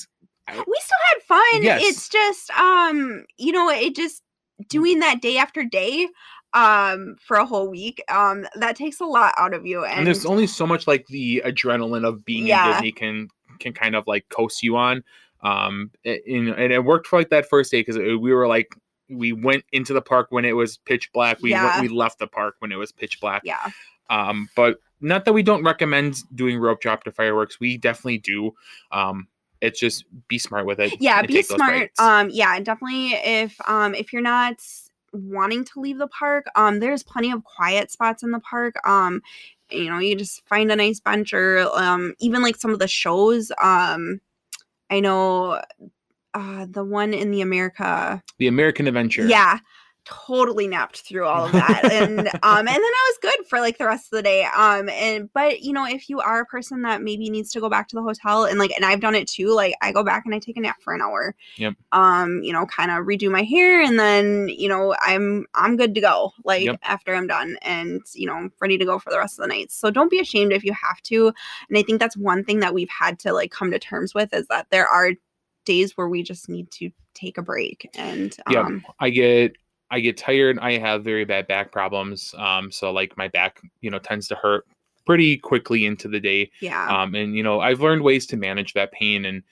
we still had fun Yes. it's just um you know it just doing that day after day um for a whole week um that takes a lot out of you and, and there's only so much like the adrenaline of being in Disney can can kind of like coast you on. Um, it, you know, and it worked for like that first day because we were like we went into the park when it was pitch black. We Yeah. went, we left the park when it was pitch black. yeah Um, but not that we don't recommend doing rope drop to fireworks. We definitely do. Um, it's just be smart with it. yeah be smart um yeah definitely if um if you're not wanting to leave the park um there's plenty of quiet spots in the park um you know you just find a nice bench or um even like some of the shows um i know uh the one in the america the American Adventure. yeah totally napped through all of *laughs* that and um and then i was good for like the rest of the day um and but you know if you are a person that maybe needs to go back to the hotel and like and i've done it too like i go back and i take a nap for an hour Yep. um you know kind of redo my hair and then you know i'm i'm good to go like Yep. after i'm done and you know ready to go for the rest of the night so don't be ashamed if you have to and i think that's one thing that we've had to like come to terms with is that there are days where we just need to take a break and Yeah. um I get I get tired. I have very bad back problems. Um, so like my back, you know, tends to hurt pretty quickly into the day. yeah Um, and you know, I've learned ways to manage that pain and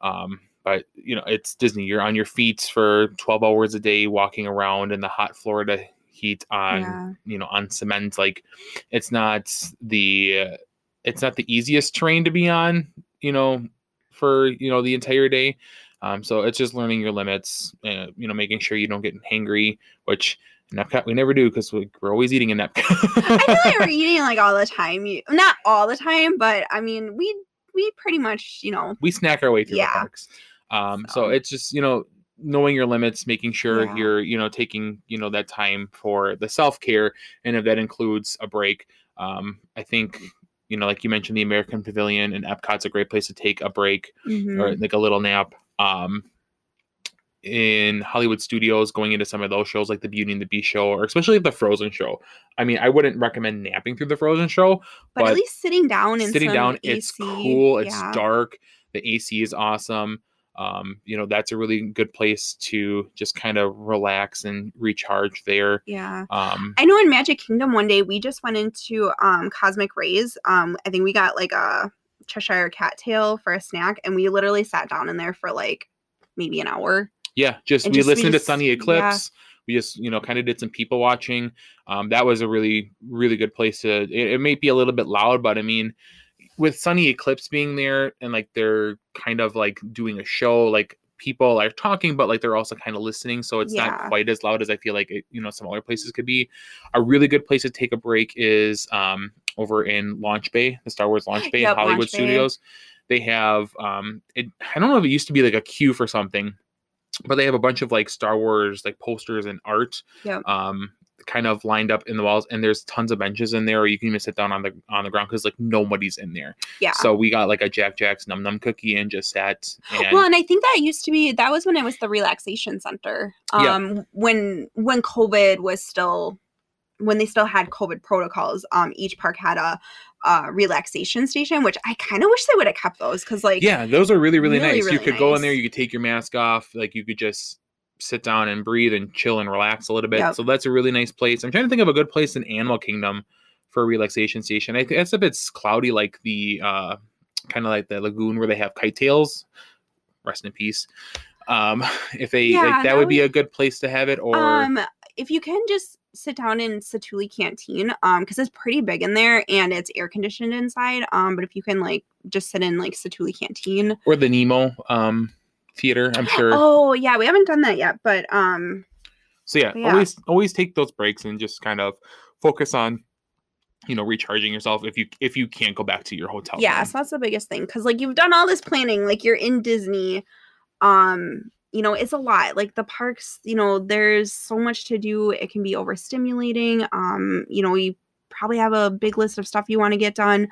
um but you know, it's Disney. You're on your feet for 12 hours a day walking around in the hot Florida heat on yeah you know on cement like it's not the uh, it's not the easiest terrain to be on you know for you know the entire day um, so it's just learning your limits uh, you know making sure you don't get hangry which epcot we never do because we're always eating in epcot I feel like we're *laughs* eating like all the time. You, not all the time, but I mean, we we pretty much, you know, we snack our way through Yeah. the parks um, so. So. it's just you know knowing your limits making sure Yeah. you're you know taking you know that time for the self-care and if that includes a break um, i think you know like you mentioned the american pavilion and epcot's a great place to take a break mhm. or like a little nap um, in hollywood studios going into some of those shows like the beauty and the beast show or especially the frozen show i mean i wouldn't recommend napping through the frozen show but, but at least sitting down and sitting down it's cool it's yeah. dark the ac is awesome um, you know that's a really good place to just kind of relax and recharge there Yeah. um, I know in Magic Kingdom one day we just went into um Cosmic Ray's. Um I think we got like a Cheshire cat tail for a snack and we literally sat down in there for like maybe an hour. yeah just And we just- we listened to just- Sonny yeah. eclipse we just you know kind of did some people watching um, that was a really really good place to it, it may be a little bit loud but i mean with Sonny Eclipse being there and like they're kind of like doing a show like people are talking but like they're also kind of listening so it's Yeah. not quite as loud as i feel like it, you know some other places could be a really good place to take a break is um over in launch bay the star wars launch *gasps* bay Yep, in hollywood Launch Bay. studios they have um it i don't know if it used to be like a queue for something but they have a bunch of like star wars like posters and art Yep. um kind of lined up in the walls and there's tons of benches in there or you can even sit down on the on the ground because like nobody's in there Yeah. so we got like a Jack-Jack's num num cookie and just sat and well, and I think that used to be that was when it was the relaxation center. Yeah. Um when when COVID was still when they still had COVID protocols, um each park had a uh relaxation station, which I kind of wish they would have kept those because like yeah those are really really, really, nice you really could go in there you could take your mask off like you could just sit down and breathe and chill and relax a little bit Yep. so that's a really nice place i'm trying to think of a good place in animal kingdom for a relaxation station i think that's if it's cloudy like the uh kind of like the lagoon where they have KiteTails rest in peace um *laughs* if they Yeah, like that, would be a good place to have it or um if you can just sit down in Satu'li Canteen, um, because it's pretty big in there and it's air conditioned inside. Um, but if you can like just sit in like Satu'li Canteen. or the nemo um theater i'm sure Oh yeah, we haven't done that yet, but um So yeah, Yeah. always always take those breaks and just kind of focus on you know recharging yourself if you if you can't go back to your hotel. yeah room. so that's the biggest thing because like you've done all this planning like you're in disney um you know it's a lot like the parks you know there's so much to do it can be overstimulating um you know you probably have a big list of stuff you want to get done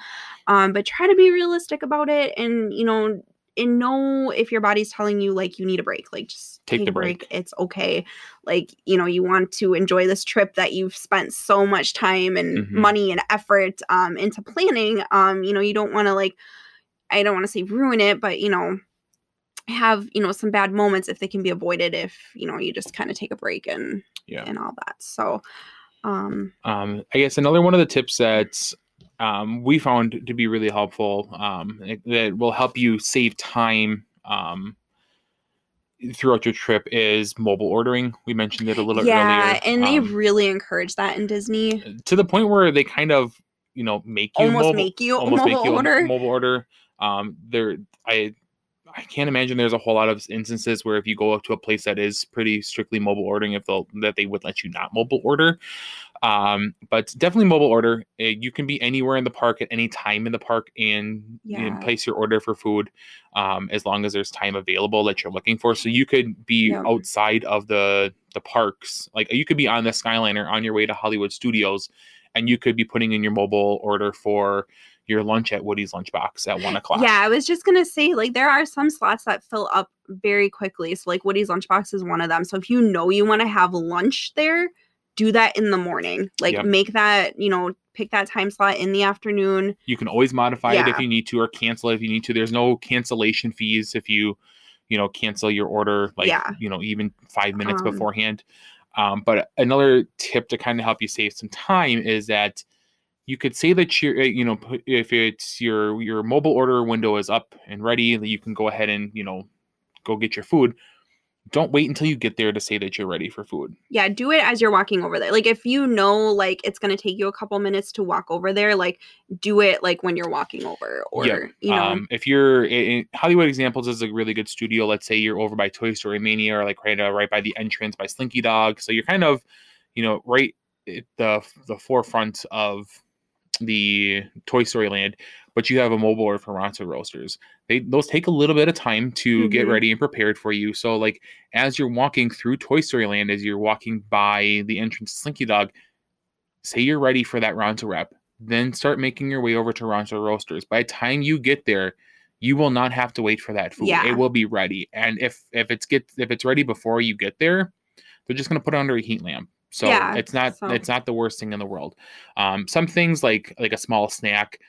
um but try to be realistic about it and you know and know if your body's telling you like you need a break like just Take the break. break. it's okay like you know you want to enjoy this trip that you've spent so much time and Mhm. money and effort um into planning um you know you don't want to like i don't want to say ruin it but you know have you know some bad moments if they can be avoided if you know you just kind of take a break and Yeah. and all that so um Um, I guess another one of the tips that um, we found to be really helpful um, that will help you save time um, throughout your trip is mobile ordering. We mentioned it a little yeah earlier. and they um, really encourage that in disney to the point where they kind of you know make you almost mobile, make you *laughs* almost mobile make you order a mobile order. Um, there, I I can't imagine there's a whole lot of instances where if you go up to a place that is pretty strictly mobile ordering, if they'll that they would let you not mobile order. Um, but definitely mobile order. Uh, You can be anywhere in the park at any time in the park and, and place your order for food um, as long as there's time available that you're looking for. So you could be Yeah. outside of the the parks, like you could be on the Skyliner on your way to Hollywood Studios, and you could be putting in your mobile order for your lunch at Woody's Lunchbox at one o'clock. Yeah, I was just gonna say, like, there are some slots that fill up very quickly. So, like, Woody's Lunchbox is one of them. So, if you know you want to have lunch there, do that in the morning. Like, Yep. make that, you know, pick that time slot in the afternoon. You can always modify it if you need to or cancel it if you need to. There's no cancellation fees if you, you know, cancel your order like, Yeah. you know, even five minutes Um, beforehand. Um, but another tip to kind of help you save some time is that you could say that you're, uh, you know, if it's your your mobile order window is up and ready, that you can go ahead and you know, go get your food. Don't wait until you get there to say that you're ready for food. Yeah, do it as you're walking over there. Like, if you know, like, it's gonna take you a couple minutes to walk over there, like, do it like when you're walking over, or Yeah, you know, Um, if you're in, Hollywood Examples is a really good studio. Let's say you're over by Toy Story Mania or like right uh, right by the entrance by Slinky Dog. So you're kind of, you know, right at the the forefront of the Toy Story land, but you have a mobile order for Ronto Roasters. They those take a little bit of time to get Mhm. ready and prepared for you. So like as you're walking through Toy Story Land, as you're walking by the entrance to Slinky Dog, say you're ready for that Ronto Wrap. Then start making your way over to Ronto Roasters. By the time you get there, you will not have to wait for that food. Yeah. It will be ready. And if if it's get if it's ready before you get there, they're just gonna put it under a heat lamp. So Yeah, it's not so- it's not the worst thing in the world. Um, some things like like a small snack.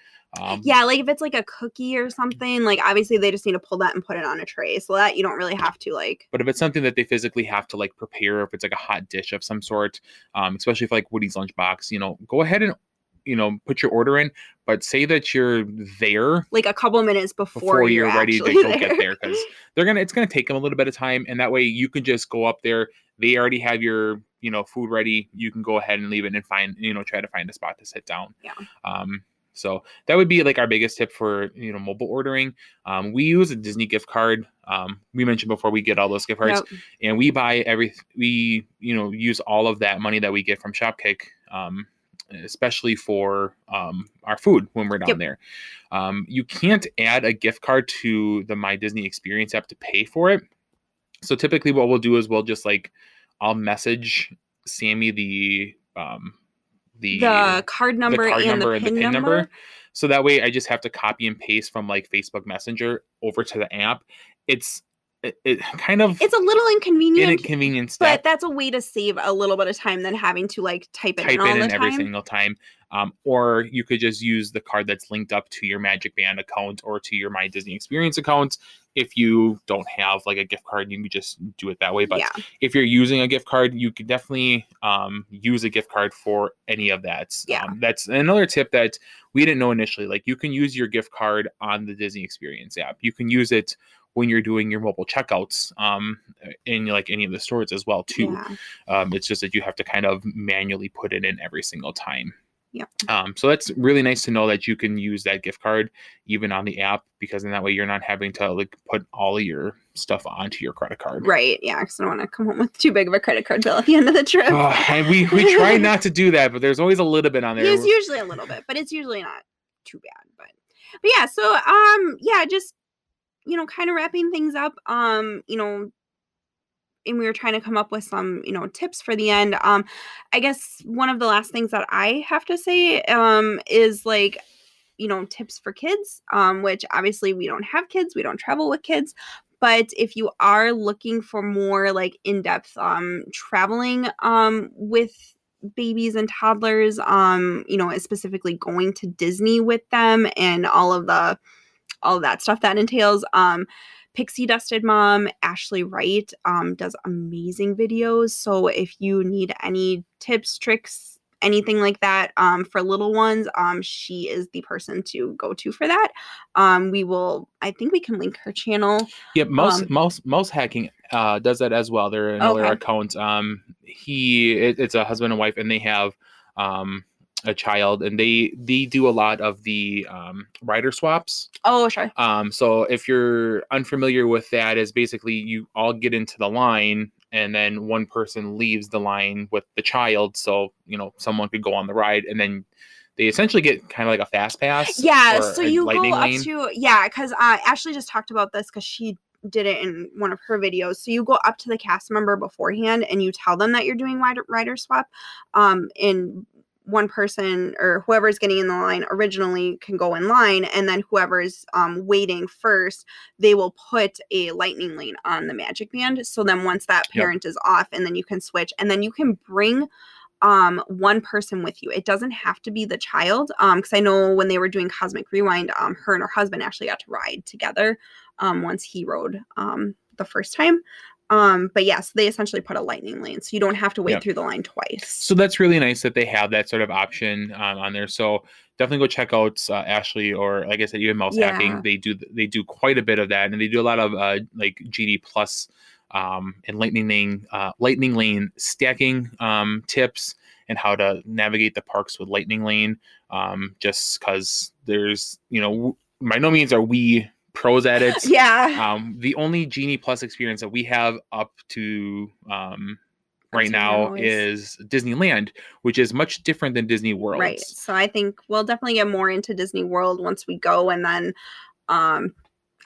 Um, yeah, like if it's like a cookie or something, like obviously they just need to pull that and put it on a tray, so that you don't really have to like. But if it's something that they physically have to like prepare, if it's like a hot dish of some sort, um, especially if like Woody's lunchbox, you know, go ahead and you know put your order in, but say that you're there like a couple minutes before, before you're, ready to go get there because they're gonna it's gonna take them a little bit of time, and that way you can just go up there. They already have your you know food ready. You can go ahead and leave it and find you know try to find a spot to sit down. Yeah. Um, so that would be like our biggest tip for you know mobile ordering. Um, we use a Disney gift card. Um, we mentioned before we get all those gift cards Yep. and we buy every we you know use all of that money that we get from shopkick um especially for um our food when we're down Yep. there um you can't add a gift card to the my disney experience app to pay for it so typically what we'll do is we'll just like i'll message sammy the um the the card number, the card and, number the and pin the pin number. number. So that way I just have to copy and paste from like Facebook Messenger over to the app. It's it, it kind of It's a little inconvenient, inconvenient step. but that's a way to save a little bit of time than having to like type it type in the in every single time. Um, or you could just use the card that's linked up to your Magic Band account or to your My Disney Experience account. If you don't have like a gift card, you can just do it that way. But yeah, if you're using a gift card, you could definitely um, use a gift card for any of that. Yeah. Um, that's another tip that we didn't know initially. Like you can use your gift card on the Disney Experience app. You can use it when you're doing your mobile checkouts um, in like any of the stores as well too. yeah, Um, it's just that you have to kind of manually put it in every single time. Yeah. Um, so that's really nice to know that you can use that gift card even on the app because in that way you're not having to like put all of your stuff onto your credit card. right. Yeah, because I don't want to come home with too big of a credit card bill at the end of the trip. And we we try *laughs* not to do that, but there's always a little bit on there. There's usually a little bit, but it's usually not too bad. But but yeah, so um yeah, just you know, kind of wrapping things up. Um, you know, and we were trying to come up with some, you know, tips for the end. Um, I guess one of the last things that I have to say um is like you know tips for kids um which obviously we don't have kids we don't travel with kids but if you are looking for more like in-depth um traveling um with babies and toddlers um you know specifically going to disney with them and all of the all that stuff that entails um pixie dusted mom ashley wright um does amazing videos so if you need any tips tricks anything like that um for little ones um she is the person to go to for that um we will i think we can link her channel Yeah, most Um, most Mouse Hacking uh, does that as well. They're another Okay. account. Um, he it, it's a husband and wife, and they have um a child, and they they do a lot of the um, rider swaps. Oh, sure. Um, so if you're unfamiliar with that, is basically you all get into the line and then one person leaves the line with the child. So you know someone could go on the ride, and then they essentially get kind of like a fast pass. Yeah. So you go up lane. to yeah, because uh, Ashley just talked about this because she did it in one of her videos. So you go up to the cast member beforehand and you tell them that you're doing rider, rider swap. Um, and one person or whoever's getting in the line originally can go in line, and then whoever's um, waiting first, they will put a lightning lane on the magic band. So then once that Yep. parent is off, and then you can switch, and then you can bring um one person with you it doesn't have to be the child um because i know when they were doing cosmic rewind um her and her husband actually got to ride together um once he rode um the first time um but yes they essentially put a lightning lane so you don't have to wait Yep. through the line twice So that's really nice that they have that sort of option um, on there. So definitely go check out uh, Ashley or like I said, even Mouse Yeah. Hacking. They do they do quite a bit of that, and they do a lot of uh, like Genie Plus um, and lightning lane uh, lightning lane stacking um, tips and how to navigate the parks with lightning lane. Um, just because there's you know by no means are we pros at it. *laughs* yeah Um, the only Genie Plus experience that we have up to um, right now is Disneyland, which is much different than Disney World. right so i think we'll definitely get more into disney world once we go and then um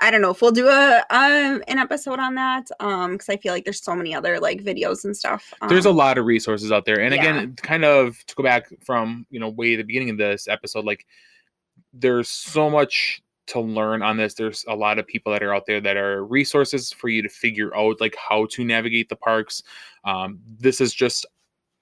I don't know if we'll do a, a an episode on that um because I feel like there's so many other like videos and stuff. There's a um, lot of resources out there, and yeah. again, kind of to go back from you know way the beginning of this episode, like there's so much to learn on this. There's a lot of people that are out there that are resources for you to figure out like how to navigate the parks. Um, this is just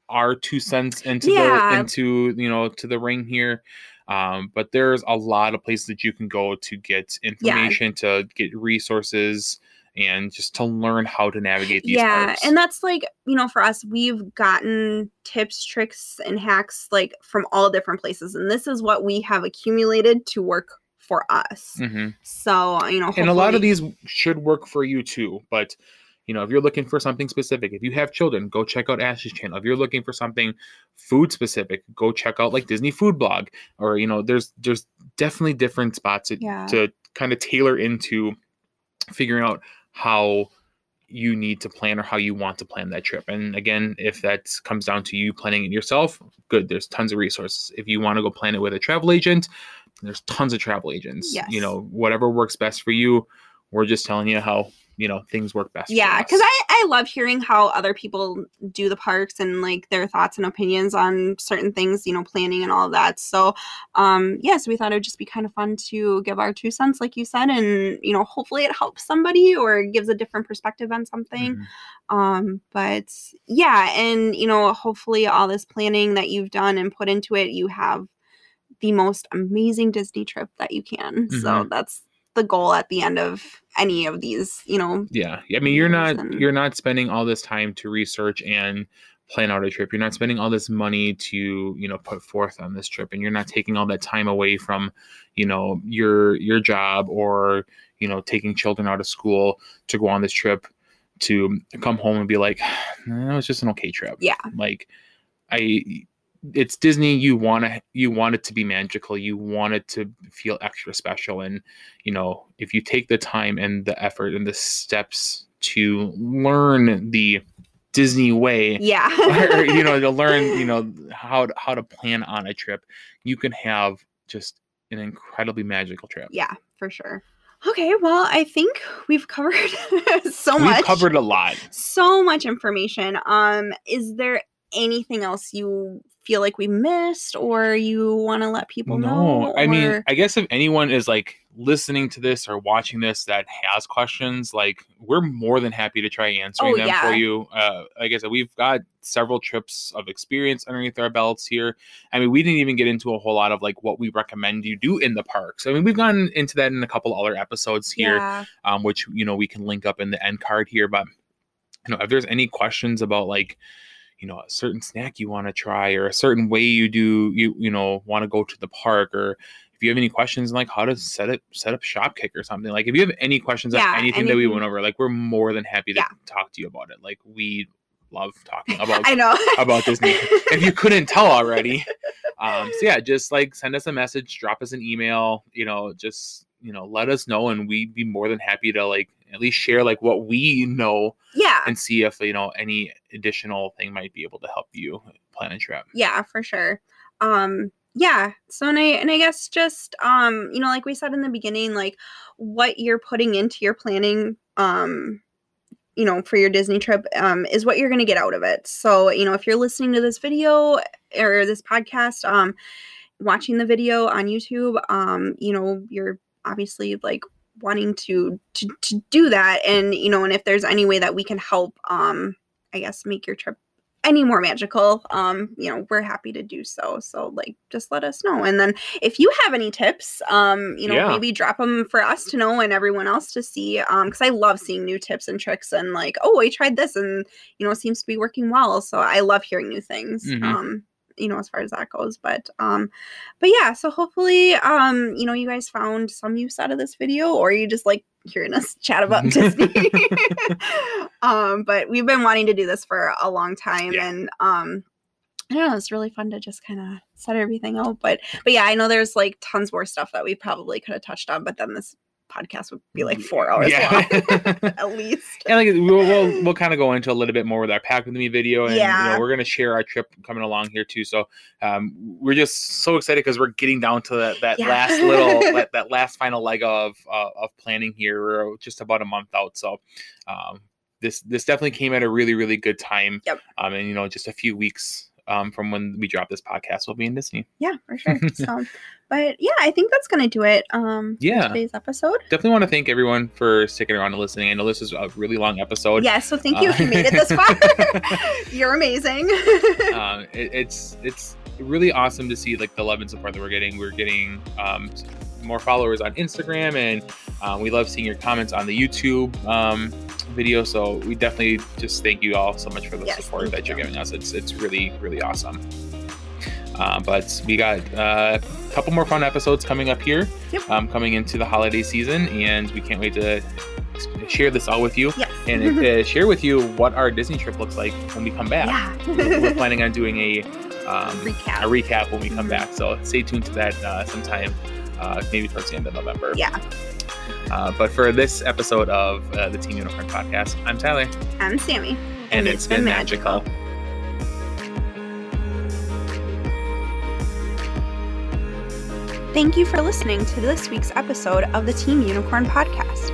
our two cents into Yeah. the into you know to the ring here. Um, but there's a lot of places that you can go to get information, to get resources, and just to learn how to navigate these yeah parks. and that's like you know for us we've gotten tips tricks and hacks like from all different places and this is what we have accumulated to work for us Mhm. so you know and a lot of these should work for you too but you know if you're looking for something specific if you have children go check out Ashley's channel if you're looking for something food specific go check out like disney food blog or you know there's there's definitely different spots to, Yeah. to kind of tailor into figuring out how you need to plan or how you want to plan that trip and again if that comes down to you planning it yourself good there's tons of resources if you want to go plan it with a travel agent there's tons of travel agents Yes. you know whatever works best for you we're just telling you how you know things work best yeah us. because I, I love hearing how other people do the parks and like their thoughts and opinions on certain things you know planning and all of that so um yes we thought it would just be kind of fun to give our two cents like you said and you know hopefully it helps somebody or gives a different perspective on something Mhm. um but yeah and you know hopefully all this planning that you've done and put into it you have the most amazing disney trip that you can so Mhm. that's the goal at the end of any of these you know yeah i mean you're not and- you're not spending all this time to research and plan out a trip you're not spending all this money to you know put forth on this trip and you're not taking all that time away from you know your your job or you know taking children out of school to go on this trip to come home and be like that was just an okay trip Yeah. like i it's disney you want to you want it to be magical you want it to feel extra special and you know if you take the time and the effort and the steps to learn the disney way yeah. *laughs* or, you know to learn you *laughs* know how to, how to plan on a trip you can have just an incredibly magical trip. Yeah for sure. Okay well i think we've covered *laughs* so much. we've much. covered a lot. So much information. Um is there anything else you feel like we missed or you want to let people know no i mean i guess if anyone is like listening to this or watching this that has questions like we're more than happy to try answering Oh, them yeah. for you uh like i said we've got several trips of experience underneath our belts here i mean we didn't even get into a whole lot of like what we recommend you do in the parks i mean we've gone into that in a couple other episodes here yeah um, which you know we can link up in the end card here. But you know, if there's any questions about like you know a certain snack you want to try or a certain way you do you you know want to go to the park or if you have any questions like how to set up set up shopkick or something like if you have any questions Yeah, on anything, that we went over like we're more than happy to Yeah. talk to you about it like we love *laughs* talking about I know. about Disney. if you couldn't tell already. *laughs* Um, so yeah, just like send us a message, drop us an email, you know, just you know, let us know and we'd be more than happy to like at least share like what we know yeah. and see if you know any additional thing might be able to help you plan a trip. Yeah, for sure. Um yeah. So and I and I guess just um, you know, like we said in the beginning, like what you're putting into your planning um you know for your disney trip um, is what you're going to get out of it so you know if you're listening to this video or this podcast um watching the video on youtube um you know you're obviously like wanting to to to do that and you know and if there's any way that we can help um i guess make your trip any more magical um you know we're happy to do so so like just let us know and then if you have any tips um you know Yeah. maybe drop them for us to know and everyone else to see um because i love seeing new tips and tricks and like oh i tried this and you know it seems to be working well so i love hearing new things Mhm. um you know as far as that goes but um but yeah so hopefully um you know you guys found some use out of this video or you just like hearing us *laughs* chat about *laughs* disney *laughs* um but we've been wanting to do this for a long time Yeah. and um I don't know, it's really fun to just kind of set everything out. But but yeah, I know there's like tons more stuff that we probably could have touched on, but then this podcast would be like four hours Yeah. long *laughs* at least. And like we'll we'll, we'll kind of go into a little bit more with our pack with me video, and you Yeah. know we're gonna share our trip coming along here too. So um, we're just so excited because we're getting down to that, that Yeah. last little *laughs* that, that last final leg of uh, of planning here. We're just about a month out, so um, this this definitely came at a really really good time. Yep. Um, and you know just a few weeks um from when we drop this podcast, we'll be in Disney. Yeah, for sure. *laughs* So but yeah, I think that's gonna do it. Um Yeah. today's episode. Definitely want to thank everyone for sticking around and listening. I know this is a really long episode. Yeah, so thank you if you Uh, made it this far. *laughs* You're amazing. *laughs* um, it, it's it's really awesome to see like the love and support that we're getting. We're getting um, more followers on Instagram, and um, we love seeing your comments on the YouTube um, video. So we definitely just thank you all so much for the Yes, support that you're you. giving us. It's it's really really awesome. Uh, but we got uh, couple more fun episodes coming up here, Yep. um, coming into the holiday season, and we can't wait to share this all with you yes. and uh, *laughs* share with you what our Disney trip looks like when we come back yeah. we're planning on doing a um, *laughs* Recap. a recap when we come Mhm. back. So stay tuned to that uh, sometime, uh, maybe towards the end of November. Yeah. Uh, but for this episode of uh, the Team Unicorn podcast, I'm Tyler, I'm Sammy. and, it's been, magical. Thank you for listening to this week's episode of the Team Unicorn podcast.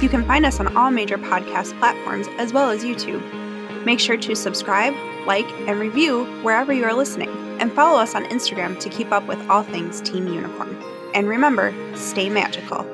You can find us on all major podcast platforms as well as YouTube. Make sure to subscribe, like, and review wherever you are listening, and follow us on Instagram to keep up with all things Team Unicorn. And remember, stay magical.